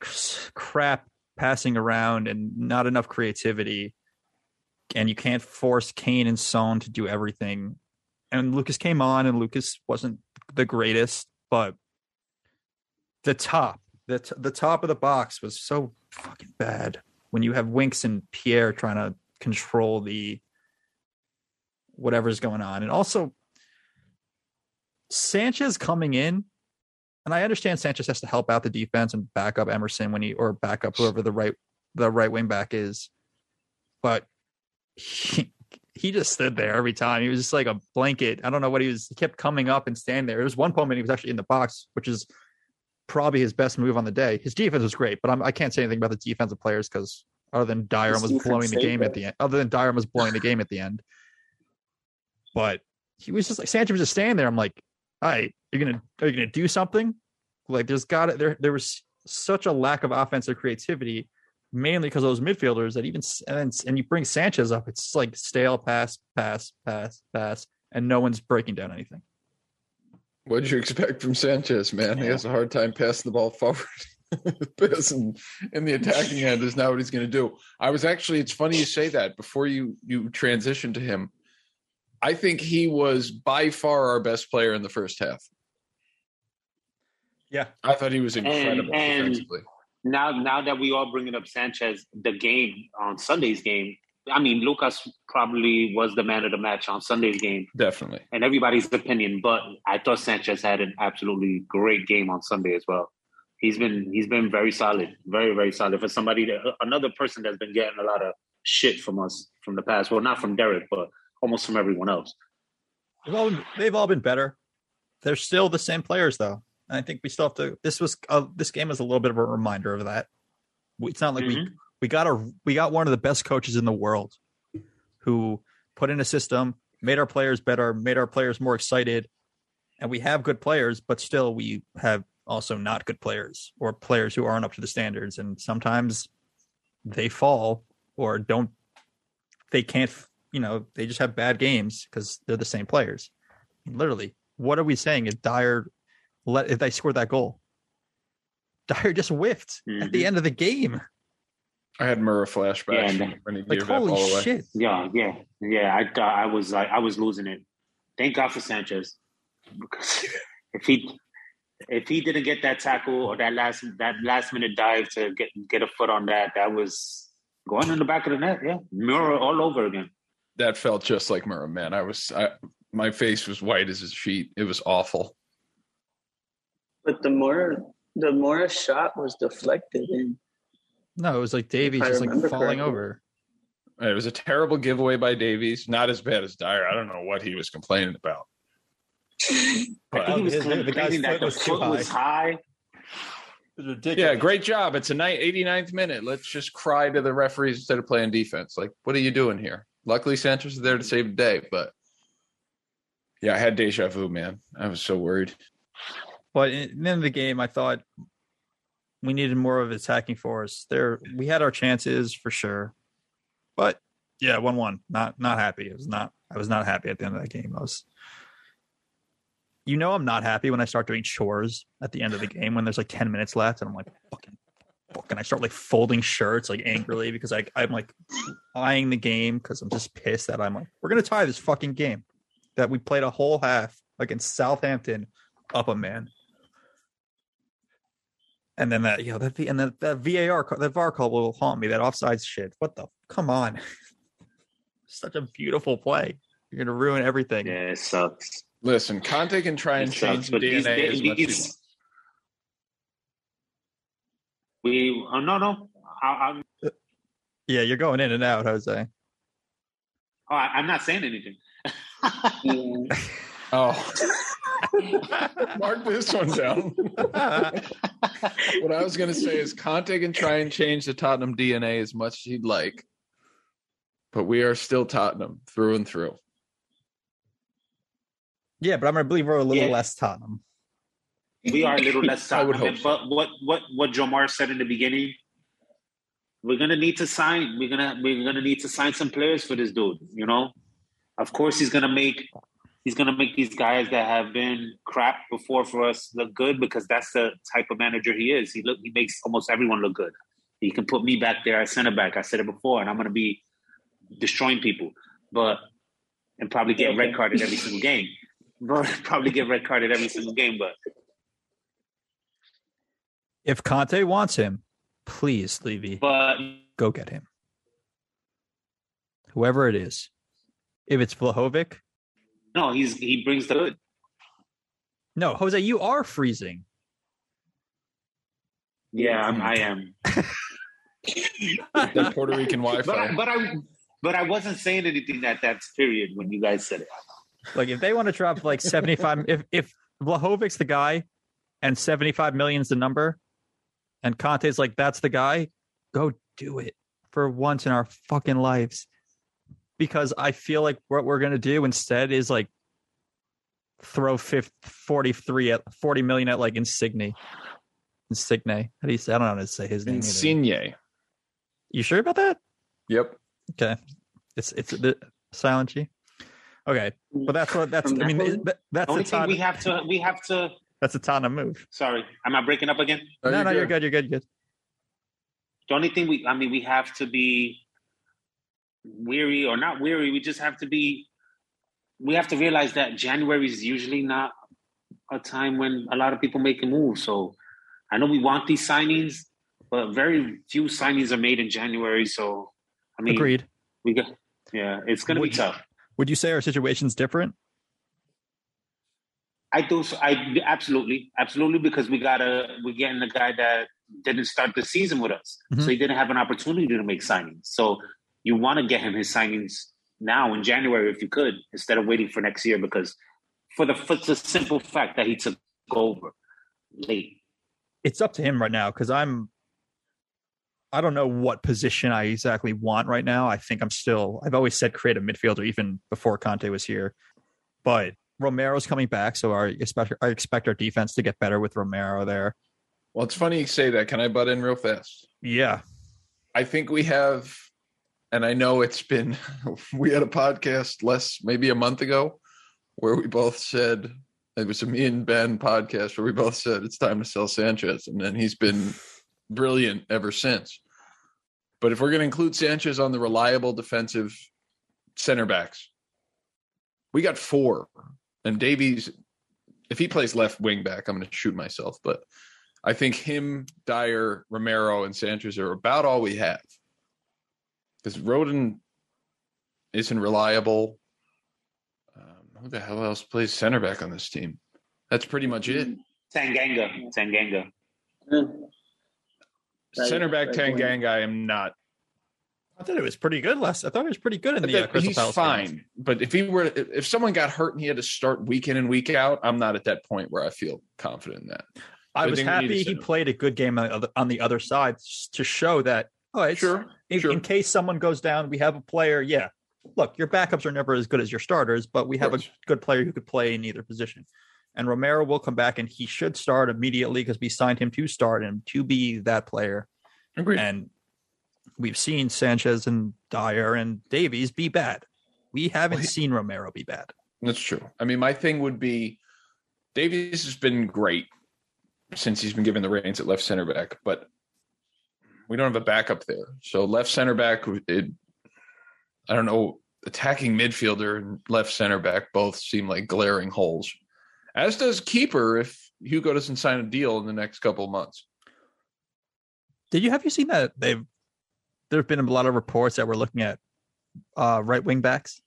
crap passing around and not enough creativity. And you can't force Kane and Son to do everything. And Lucas came on, and Lucas wasn't the greatest, but the top, the t- the top of the box was so fucking bad. When you have Winks and Pierre trying to control the whatever's going on, and also Sanchez coming in, and I understand Sanchez has to help out the defense and back up Emerson when he or back up whoever the right the right wing back is, but he, he just stood there every time. He was just like a blanket. I don't know what he was. He kept coming up and standing there. There was one moment he was actually in the box, which is probably his best move on the day. His defense was great, but I'm, I can't say anything about the defensive players because other than Dier was blowing the game at the end, other than Dier was blowing the *sighs* game at the end, but he was just like Sanchez was just standing there. I'm like, all right, you're gonna are you gonna do something? Like there's got to there there was such a lack of offensive creativity, mainly because those midfielders that even and and you bring Sanchez up, it's like stale pass, pass, pass, pass, and no one's breaking down anything. What did you expect from Sanchez, man? He has a hard time passing the ball *laughs* forward. Passing in the attacking end is not what he's going to do. I was actually. It's funny you say that. Before you you transition to him, I think he was by far our best player in the first half. Yeah. I thought he was incredible and- defensively. Now, now that we all bringing up Sanchez, the game on Sunday's game. I mean, Lucas probably was the man of the match on Sunday's game, Definitely. and everybody's opinion. But I thought Sanchez had an absolutely great game on Sunday as well. He's been he's been very solid, very very solid for somebody that another person that's been getting a lot of shit from us from the past. Well, not from Derek, but almost from everyone else. They've all been, they've all been better. They're still the same players though. And I think we still have to. This was uh, this game was a little bit of a reminder of that. It's not like we Mhm. we got a we got one of the best coaches in the world who put in a system, made our players better, made our players more excited, and we have good players, but still we have also not good players or players who aren't up to the standards, and sometimes they fall or don't. They can't, you know, they just have bad games because they're the same players. Literally, what are we saying? If Dier let if they scored that goal, Dier just whiffed at the Mhm. end of the game. I had Murrah flashbacks Yeah, when- when he Like gave that holy ball away. shit! Yeah, yeah, yeah. I thought I was like I was losing it. Thank God for Sanchez because *laughs* if he if he didn't get that tackle or that last that last minute dive to get get a foot on that, that was going in the back of the net. Yeah, mirror all over again. That felt just like Murrah, man. I was, I, my face was white as his sheet. It was awful. But the more the Morris shot was deflected and No, it was like Davies I just like falling correctly. over. It was a terrible giveaway by Davies. Not as bad as Dier. I don't know what he was complaining about. I think he was his- the guy's that foot the was foot was high. Ridiculous. yeah, great job. It's a night 89th minute. Let's just cry to the referees instead of playing defense. Like, what are you doing here? Luckily, Santos is there to save the day. But yeah, I had deja vu, man. I was so worried. But in the end of the game, I thought we needed more of an attacking force. There, we had our chances for sure, but yeah, one-one. Not not happy. It was not. I was not happy at the end of that game. I was. You know, I'm not happy when I start doing chores at the end of the game when there's like ten minutes left, and I'm like, fucking, fucking. I start like folding shirts like angrily because I I'm like eyeing the game because I'm just pissed that I'm like, we're gonna tie this fucking game that we played a whole half against Southampton up a man. And then that, you know, that and that, that VAR, call- that VAR call will haunt me. That offsides shit. What the? Come on, *laughs* such a beautiful play. You're gonna ruin everything. Yeah, it sucks. Listen, Conte can try and It change sucks. the But these, DNA as much as these, wants. We oh no no. I, I'm Yeah, you're going in and out, Jose. oh, I, I'm not saying anything. *laughs* Oh, *laughs* mark this one down. *laughs* what I was going to say is Conte can try and change the Tottenham DNA as much as he'd like, but we are still Tottenham through and through. yeah, but I'm gonna believe we're a little Yeah. less Tottenham. We are a little less *laughs* Tottenham, hope But what what what Jomar said in the beginning, we're gonna need to sign. We're gonna we're gonna need to sign some players for this dude. You know, of course he's gonna make he's gonna make these guys that have been crap before for us look good because that's the type of manager he is. He look he makes almost everyone look good. He can put me back there as center back. I said it before, and I'm gonna be destroying people, but and probably get red carded every single game. *laughs* But probably get red carded every single game, but If Conte wants him, please, Levy, but go get him. Whoever it is. If it's Vlahovic, no, he's he brings the good. no, Jose, you are freezing. Yeah, I'm, I am. *laughs* That Puerto Rican Wi But I, Fi. but I but I wasn't saying anything at that period when you guys said it. Like if they want to drop like 75 if if Vlahovic's the guy and 75 million's the number and Conte's like that's the guy, go do it for once in our fucking lives. Because I feel like what we're going to do instead is like throw 50, 43 at 40 million at like Insigne. Insigne. How do you say? I don't know how to say his name. either. Insigne. You sure about that? Yep. Okay. It's it's the silent G. Okay. But that's what that's I mean Napoli? it- that- that's The only the thing we have to we have to. That's a Tottenham move. Sorry, am I breaking up again? Oh, no, no, you're good. You're good. You're good. The only thing we I mean we have to be weary or not weary. We just have to be. We have to realize that January is usually not a time when a lot of people make a move. So I know we want these signings, but very few signings are made in January. So I mean, Agreed. We got yeah, it's gonna Would be tough. Would you say our situation's different? I do. I absolutely, absolutely, because we got a we're getting a guy that didn't start the season with us, Mhm. so he didn't have an opportunity to make signings. So you want to get him his signings now in January if you could, instead of waiting for next year, because for the for the simple fact that he took over late. It's up to him right now because I'm. I don't know what position I exactly want right now. I think I'm still. I've always said creative midfielder, even before Conte was here. But Romero's coming back, so our expect I expect our defense to get better with Romero there. Well, it's funny you say that. Can I butt in real fast? Yeah, I think we have, and I know it's been, *laughs* we had a podcast less, maybe a month ago, where we both said, it was a me and Ben podcast where we both said it's time to sell Sanchez. And then he's been brilliant ever since. But if we're going to include Sanchez on the reliable defensive center backs, we got four. And Davies, if he plays left wing back, I'm going to shoot myself. But I think him, Dier, Romero, and Sanchez are about all we have. Because Rodon isn't reliable. Um, who the hell else plays center back on this team? That's pretty much it. Tanganga, Tanganga. Yeah. Right, center back right, Tanganga, I am not. I thought it was pretty good last. I thought it was pretty good in the uh, Crystal he's Palace fine, games. but if he were, if someone got hurt and he had to start week in and week out, I'm not at that point where I feel confident in that. I I was need happy he played a good game on the other, on the other side to show that. Oh, it's, Sure, in, sure. in case someone goes down, we have a player. Yeah, look, your backups are never as good as your starters, but we have a good player who could play in either position. And Romero will come back, and he should start immediately because we signed him to start and to be that player. Agreed. And we've seen Sanchez and Dier and Davies be bad. We haven't Well, he- seen Romero be bad. That's true. I mean, my thing would be Davies has been great since he's been given the reins at left center back, but we don't have a backup there. So left center back, it, I don't know, attacking midfielder and left center back both seem like glaring holes. As does keeper if Hugo doesn't sign a deal in the next couple of months. Did you have you seen that they've there have been a lot of reports that we're looking at uh, right wing backs?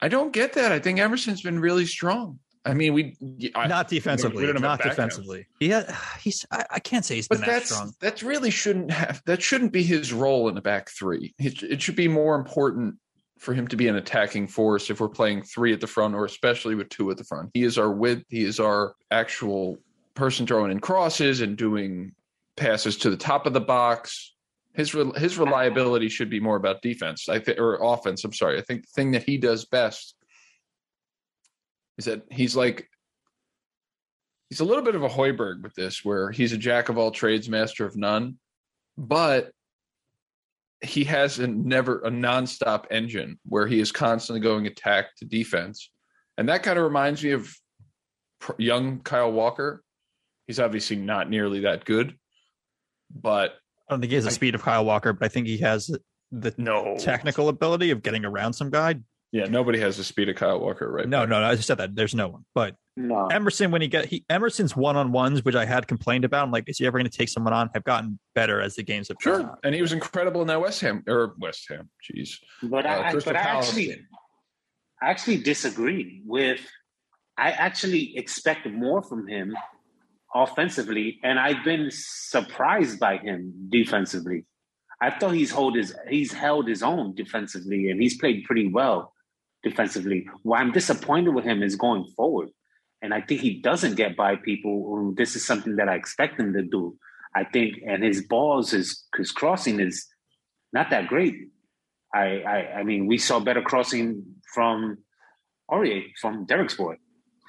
I don't get that. I think Emerson's been really strong. I mean, we I, not defensively. we don't have a Not defensively. Yeah, *sighs* he's. I, I can't say he's been But that that's strong. that really shouldn't have that shouldn't be his role in the back three. It, it should be more important for him to be an attacking force if we're playing three at the front, or especially with two at the front. He is our width. He is our actual person throwing in crosses and doing passes to the top of the box. His re- his reliability should be more about defense. I think or offense. I'm sorry. I think the thing that he does best is that he's like he's a little bit of a Højbjerg with this, where he's a jack of all trades, master of none, but he has a never a nonstop engine where he is constantly going attack to defense, and that kind of reminds me of young Kyle Walker. He's obviously not nearly that good, but I don't think he has the I- speed of Kyle Walker, but I think he has the no technical ability of getting around some guy. Yeah, nobody has the speed of Kyle Walker, right? No, back. no, no. I just said that. There's no one. But No, Emerson, when he get he Emerson's one on ones, which I had complained about, I'm like, is he ever going to take someone on? Have gotten better as the games have gone Sure, on. and he was incredible in that West Ham or West Ham. Jeez, but uh, I, Crystal but I actually. I actually disagree with. I actually expect more from him offensively, and I've been surprised by him defensively. I thought he's hold his he's held his own defensively, and he's played pretty well defensively. Why I'm disappointed with him is going forward, and I think he doesn't get by people. This is something that I expect him to do. I think, and his balls, his his crossing is not that great. I, I, I mean, we saw better crossing from Aurier, from Derek's boy.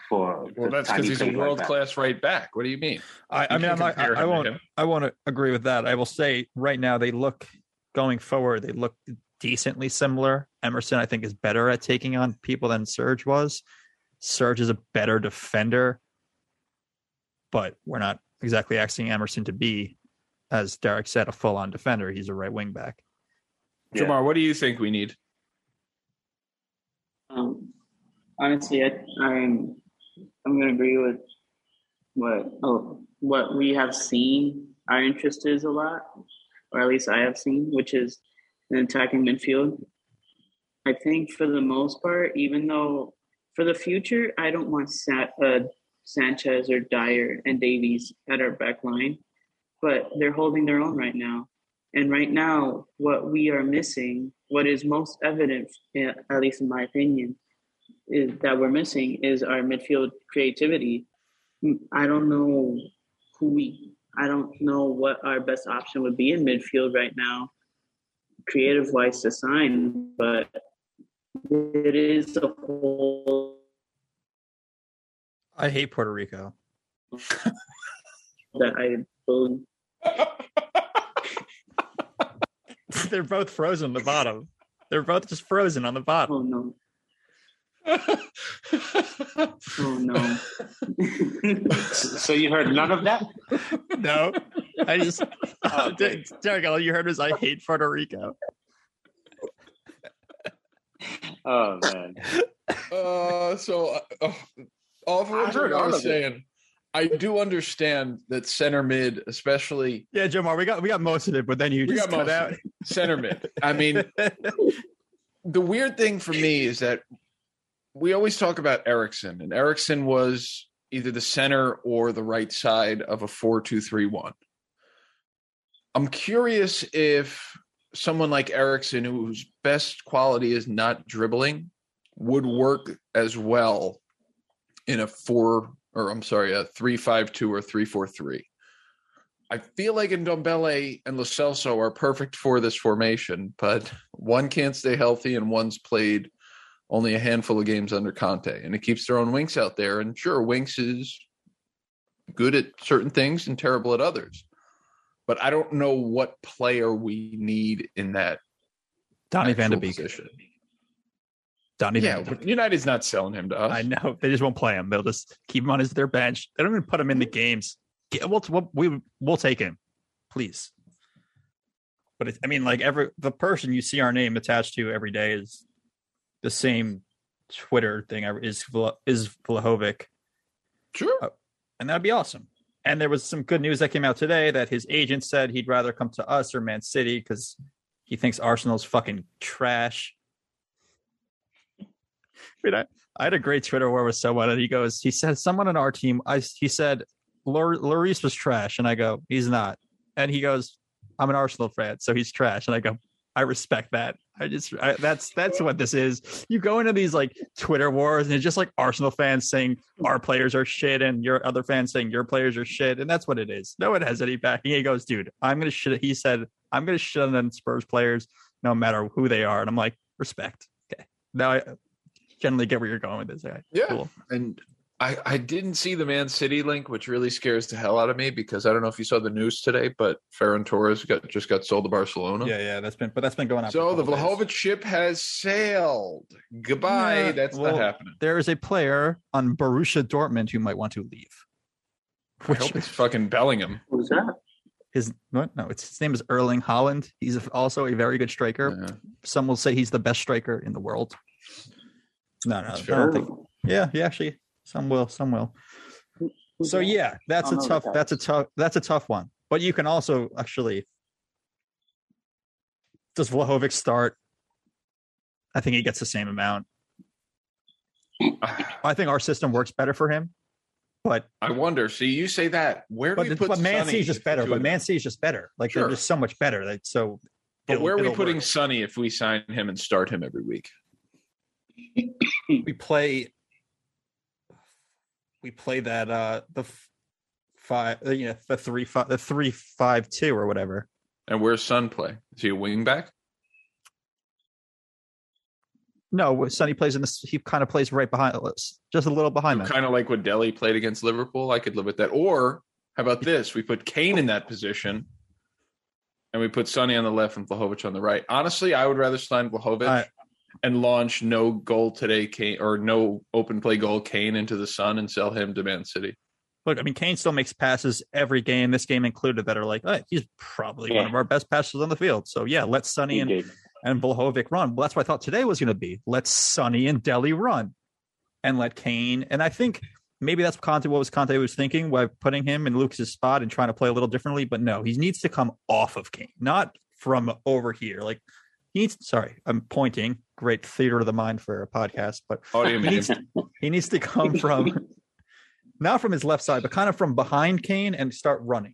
For Well, that's because he's a played like world class right back. What do you mean? I, I mean, I'm can't I, I won't. I won't agree with that. I will say right now they look going forward. They look decently similar. Emerson, I think, is better at taking on people than Serge was. Serge is a better defender, but we're not exactly asking Emerson to be, as Derek said, a full-on defender. He's a right wing back. Yeah. Jamar, what do you think we need? Um, honestly, I, I'm I'm gonna agree with what oh what we have seen. Our interest is a lot, or at least I have seen, which is an attacking midfield. I think for the most part, even though for the future, I don't want Sa- uh, Sanchez or Dier and Davies at our back line, but they're holding their own right now. And right now, what we are missing, what is most evident, eh, at least in my opinion, is that we're missing is our midfield creativity. Mm, I don't know who we, I don't know what our best option would be in midfield right now, creative wise to sign, but it is a whole I hate Puerto Rico. *laughs* that I believe. *laughs* They're both frozen on the bottom. They're both just frozen on the bottom. Oh no. *laughs* Oh no. So you heard none of that? No, I just *laughs* Oh, okay. Derek. All you heard was I hate Puerto Rico. Oh man. Uh, so uh, oh, all of I what heard I was of it. saying, I do understand that center mid, especially Yeah, Jamar, we got we got most of it, but then you we just got cut most out. of it. center mid. I mean, *laughs* the weird thing for me is that we always talk about Eriksen, and Eriksen was either the center or the right side of a four-two-three-one. I'm curious if someone like Eriksen, whose best quality is not dribbling, would work as well in a four or I'm sorry, a three-five-two or three-four-three. I feel like Ndombele and Lo Celso are perfect for this formation, but one can't stay healthy and one's played only a handful of games under Conte, and it keeps throwing Winks out there. And sure, Winks is good at certain things and terrible at others, but I don't know what player we need in that Donny Van de Beek. position. Donny Yeah, Van de but Beek. United's not selling him to us. I know they just won't play him. They'll just keep him on his their bench. They don't even put him in the games. We'll, we'll we we'll take him, please. But it, I mean, like every the person you see our name attached to every day is the same Twitter thing. Is is Vlahovic, Sure. Uh, and that'd be awesome. And there was some good news that came out today that his agent said he'd rather come to us or Man City because he thinks Arsenal's fucking trash. I mean, I, I had a great Twitter war with someone, and he goes, he said, someone on our team, I he said, Lor- Lloris was trash, and I go, he's not, and he goes, I'm an Arsenal fan, so he's trash, and I go, I respect that. I just I, that's that's what this is. You go into these like Twitter wars, and it's just like Arsenal fans saying our players are shit, and your other fans saying your players are shit, and that's what it is. No one has any backing. He goes, dude, I'm gonna shit. He said, I'm gonna shit on Spurs players, no matter who they are, and I'm like, respect. Okay, now I generally get where you're going with this. Yeah. cool. And I, I didn't see the Man City link, which really scares the hell out of me because I don't know if you saw the news today, but Ferran Torres got just got sold to Barcelona. Yeah, yeah, that's been, but that's been going on. So the. Vlahovic ship has sailed. Goodbye. Yeah, That's well, not happening. There is a player on Borussia Dortmund who might want to leave. I hope it's fucking Bellingham. Who's that? his what? No, it's his name is Erling Haaland. He's also a very good striker. Yeah. Some will say he's the best striker in the world. No, no, I That's don't think. Yeah, yeah, actually, some will, some will. So yeah, that's a tough. That's a tough. That's a tough one. But you can also actually. Does Vlahovic start? I think he gets the same amount. I think our system works better for him, but I wonder. See, you say that. Where do but, we the, put but Man Sonny City's just better. two But of Man them- City's just better. Like Sure. they're just so much better. Like so. But where are we putting work. Sonny if we sign him and start him every week? we play we play that uh the f- five uh, you know the three five the three five two or whatever And where's Son play? Is he a wing back? no sonny plays in this he kind of plays right behind us just a little behind Kind of like what Dele played against Liverpool. I could live with that. Or how about this? We put Kane in that position, and we put Sonny on the left and Vlahovic on the right. Honestly, I would rather sign Vlahovic I- and launch no goal today Kane or no open play goal Kane into the Sun and sell him to Man City. look i mean kane still makes passes every game this game included that are like oh, he's probably one of our best passers on the field so yeah let sonny He and, did. and Vlahovic run well that's what i thought today was going to be let sonny and Dele run and let kane and i think maybe that's Conte what was Conte was thinking by putting him in Lucas's spot and trying to play a little differently. But no, he needs to come off of Kane, not from over here. Like he needs. Sorry, I'm pointing. Great theater of the mind for a podcast, but Audio he needs, he needs to come from *laughs* not from his left side, but kind of from behind Kane and start running.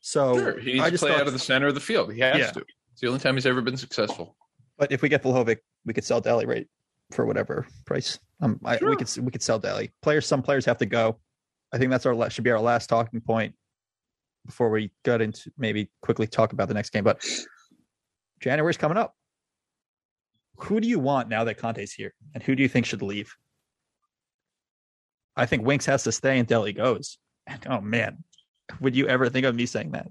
So Sure, he needs I to just play thought- out of the center of the field. He has Yeah. to. It's the only time he's ever been successful. But if we get Vlahovic, we could sell Dele right for whatever price. Um, I, Sure. we could we could sell Dele. Players, some players have to go. I think that's our should be our last talking point before we get into maybe quickly talk about the next game. But January's coming up. Who do you want now that Conte's here, and who do you think should leave? I think Winks has to stay and Dele goes. And, oh man, would you ever think of me saying that?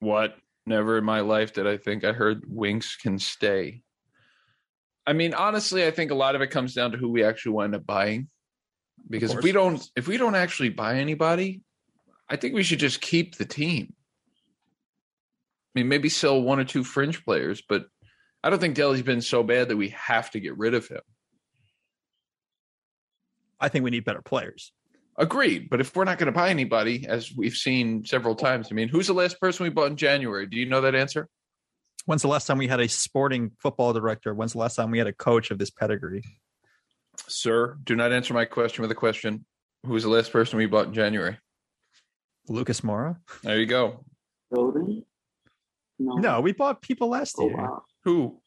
What? Never in my life did I think I heard Winks can stay. I mean, honestly, I think a lot of it comes down to who we actually wind up buying. Because if we don't if we don't actually buy anybody, I think we should just keep the team. I mean, maybe sell one or two fringe players, but I don't think Dele's been so bad that we have to get rid of him. I think we need better players. Agreed. But if we're not going to buy anybody, as we've seen several times, I mean, who's the last person we bought in January? Do you know that answer? When's the last time we had a sporting football director? When's the last time we had a coach of this pedigree? Sir, do not answer my question with a question. Who was the last person we bought in January? Lucas Moura? There you go. Golden? No. No, we bought people last Oh, year. wow. Who?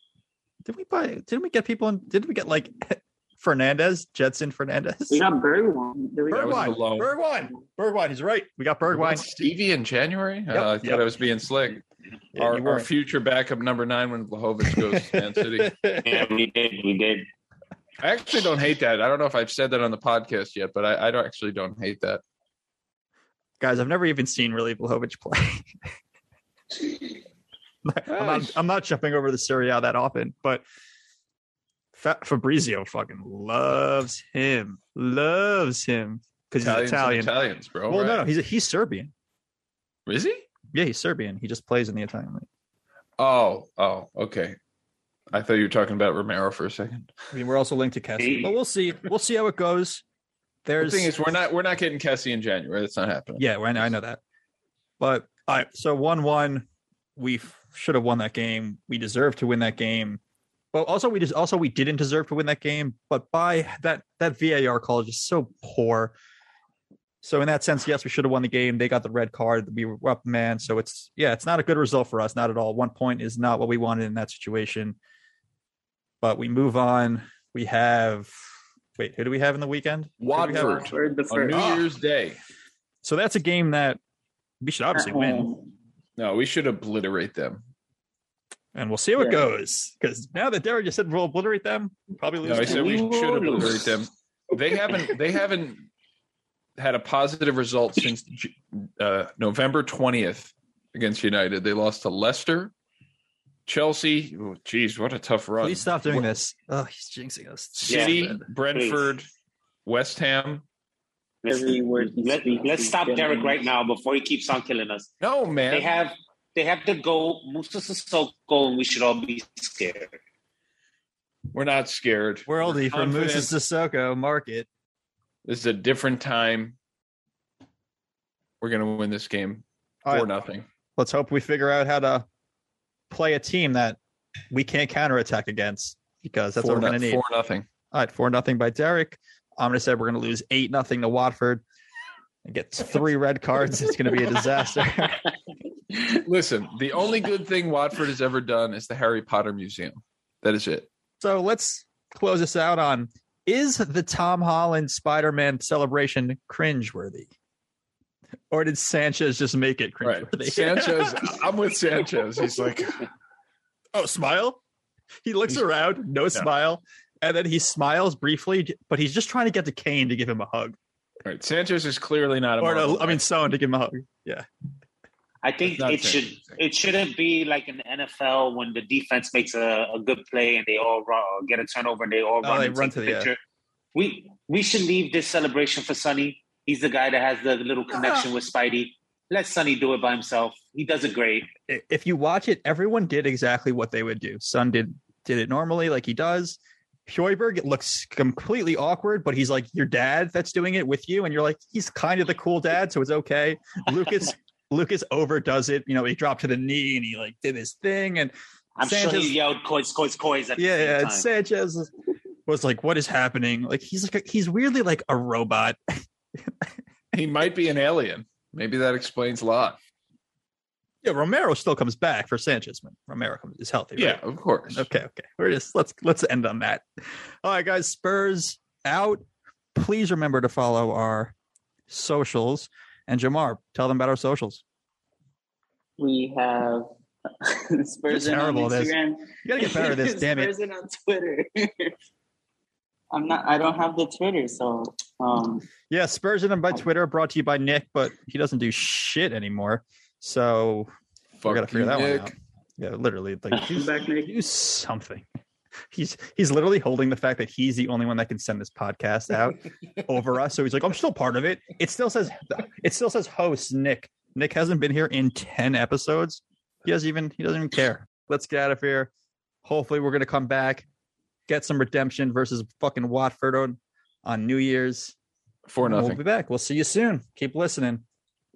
Did we buy? Didn't we get people? In, didn't we get like *laughs* Fernandez, Gedson Fernandes? We got Bergwijn. Did we That was Bergwijn. the loan. Bergwijn. Bergwijn. He's right. We got We bought Bergwijn. Stevie in January? Yep, Uh, I thought yep. I was being slick. Yeah, our, our future backup number nine when Vlahovic goes to Man City. *laughs* Yeah, we did. We did. I actually don't hate that. I don't know if I've said that on the podcast yet, but I, I don't actually don't hate that. Guys, I've never even seen really Vlahovic play. *laughs* *laughs* I'm, not, I'm not jumping over the Serie A that often, but Fa- Fabrizio fucking loves him, loves him because he's Italian. Italians, bro. well, no, right? no, he's he's Serbian. Is he? Yeah, he's Serbian. He just plays in the Italian league. Oh, oh, okay. I thought you were talking about Romero for a second. I mean, we're also linked to Kessie, but we'll see. We'll see how it goes. There's The thing is, we're not we're not getting Kessie in January. That's not happening. yeah, I know, I know that. But all right, so one one, we should have won that game. We deserve to win that game. But also, we just also we didn't deserve to win that game. But by that that VAR call is just so poor. So in that sense, yes, we should have won the game. They got the red card. We were up, man. So it's yeah, it's not a good result for us. Not at all. One point is not what we wanted in that situation. But we move on. We have wait, who do we have in the weekend? Who do? Watford We're on. New. Year's Day. So that's a game that we should obviously win. Home. No, we should obliterate them. and we'll see how it Yeah. goes. Because now that Derek just said we'll obliterate them, probably lose. No, I said we We should obliterate them. They haven't. They haven't had a positive result since uh, November twentieth against United. They lost to Leicester, Chelsea. Oh, geez, what a tough run! Please stop doing this. Oh, he's jinxing us. City, Yeah. Brentford, West Ham. Every word he Let, speaks, let's stop Derek right now before he keeps on killing us. No man, They have they have to go Moussa Sissoko, and we should all be scared. we're not scared. Worldy from confident. Moussa Sissoko market. This is a different time. We're gonna win this game for right, nothing. let's hope we figure out how to play a team that we can't counterattack against because that's for what we're going to need. for nothing. All right, four nothing by Derek. I'm going to say we're going to lose eight nothing to Watford and get three red cards. It's going to be a disaster. *laughs* Listen, the only good thing Watford has ever done is the Harry Potter Museum. That is it. So let's close this out on is the Tom Holland Spider Man celebration cringeworthy? Or did Sanchez just make it Right. cringeworthy? Sanchez, *laughs* I'm with Sanchez. He's like, oh, smile? He looks around, no smile. And then he smiles briefly, but he's just trying to get to Kane to give him a hug. right. Sanchez is clearly not a Or Marvel no, I mean, guy. Son to give him a hug. Yeah. I think it should it shouldn't be like in the NFL when the defense makes a, a good play and they all run, get a turnover and they all Oh, run they and run take to the the- yeah. picture. We we should leave this celebration for Sonny. He's the guy that has the little ah. connection with Spidey. Let Sonny do it by himself. He does it great. If you watch it, everyone did exactly what they would do. Son did did it normally, like he does. Højbjerg looks completely awkward, but he's like your dad that's doing it with you, and you're like he's kind of the cool dad, so it's okay. *laughs* Lucas Lucas overdoes it. You know, he dropped to the knee and he like did his thing, and I'm sure Sanchez- he yelled "coins, coins, coins" at the yeah, same yeah. time. And Sanchez was like, "What is happening?" Like he's like a, he's weirdly like a robot. He might be an alien. Maybe that explains a lot. Yeah, Romero still comes back for Sanchez when Romero is healthy. Yeah, of course. Okay, okay. We're just let's let's end on that. All right, guys. Spurs out. Please remember to follow our socials. And Jamar, tell them about our socials. We have *laughs* Spurs in on terrible at this. Instagram. You gotta get better at this, *laughs* damn it. Spurs in on Twitter. *laughs* I'm not. I don't have the Twitter, so um, Yeah, Spurs in by Twitter, brought to you by Nick, but he doesn't do shit anymore. So we gotta figure you, that one out. Yeah, literally, like do, back Nick. do something. *laughs* He's he's literally holding the fact that he's the only one that can send this podcast out *laughs* over us. So he's like, I'm still part of it. It still says it still says host Nick. Nick hasn't been here in ten episodes. He doesn't even he doesn't even care. Let's get out of here. Hopefully, we're gonna come back, get some redemption versus fucking Watford on, on New Year's. For And We'll be back. We'll see you soon. Keep listening.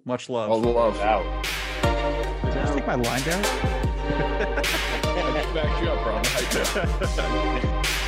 Much love. All the love. Out. Did I just take my line down? *laughs* I just backed you up, bro. I'm hyped up.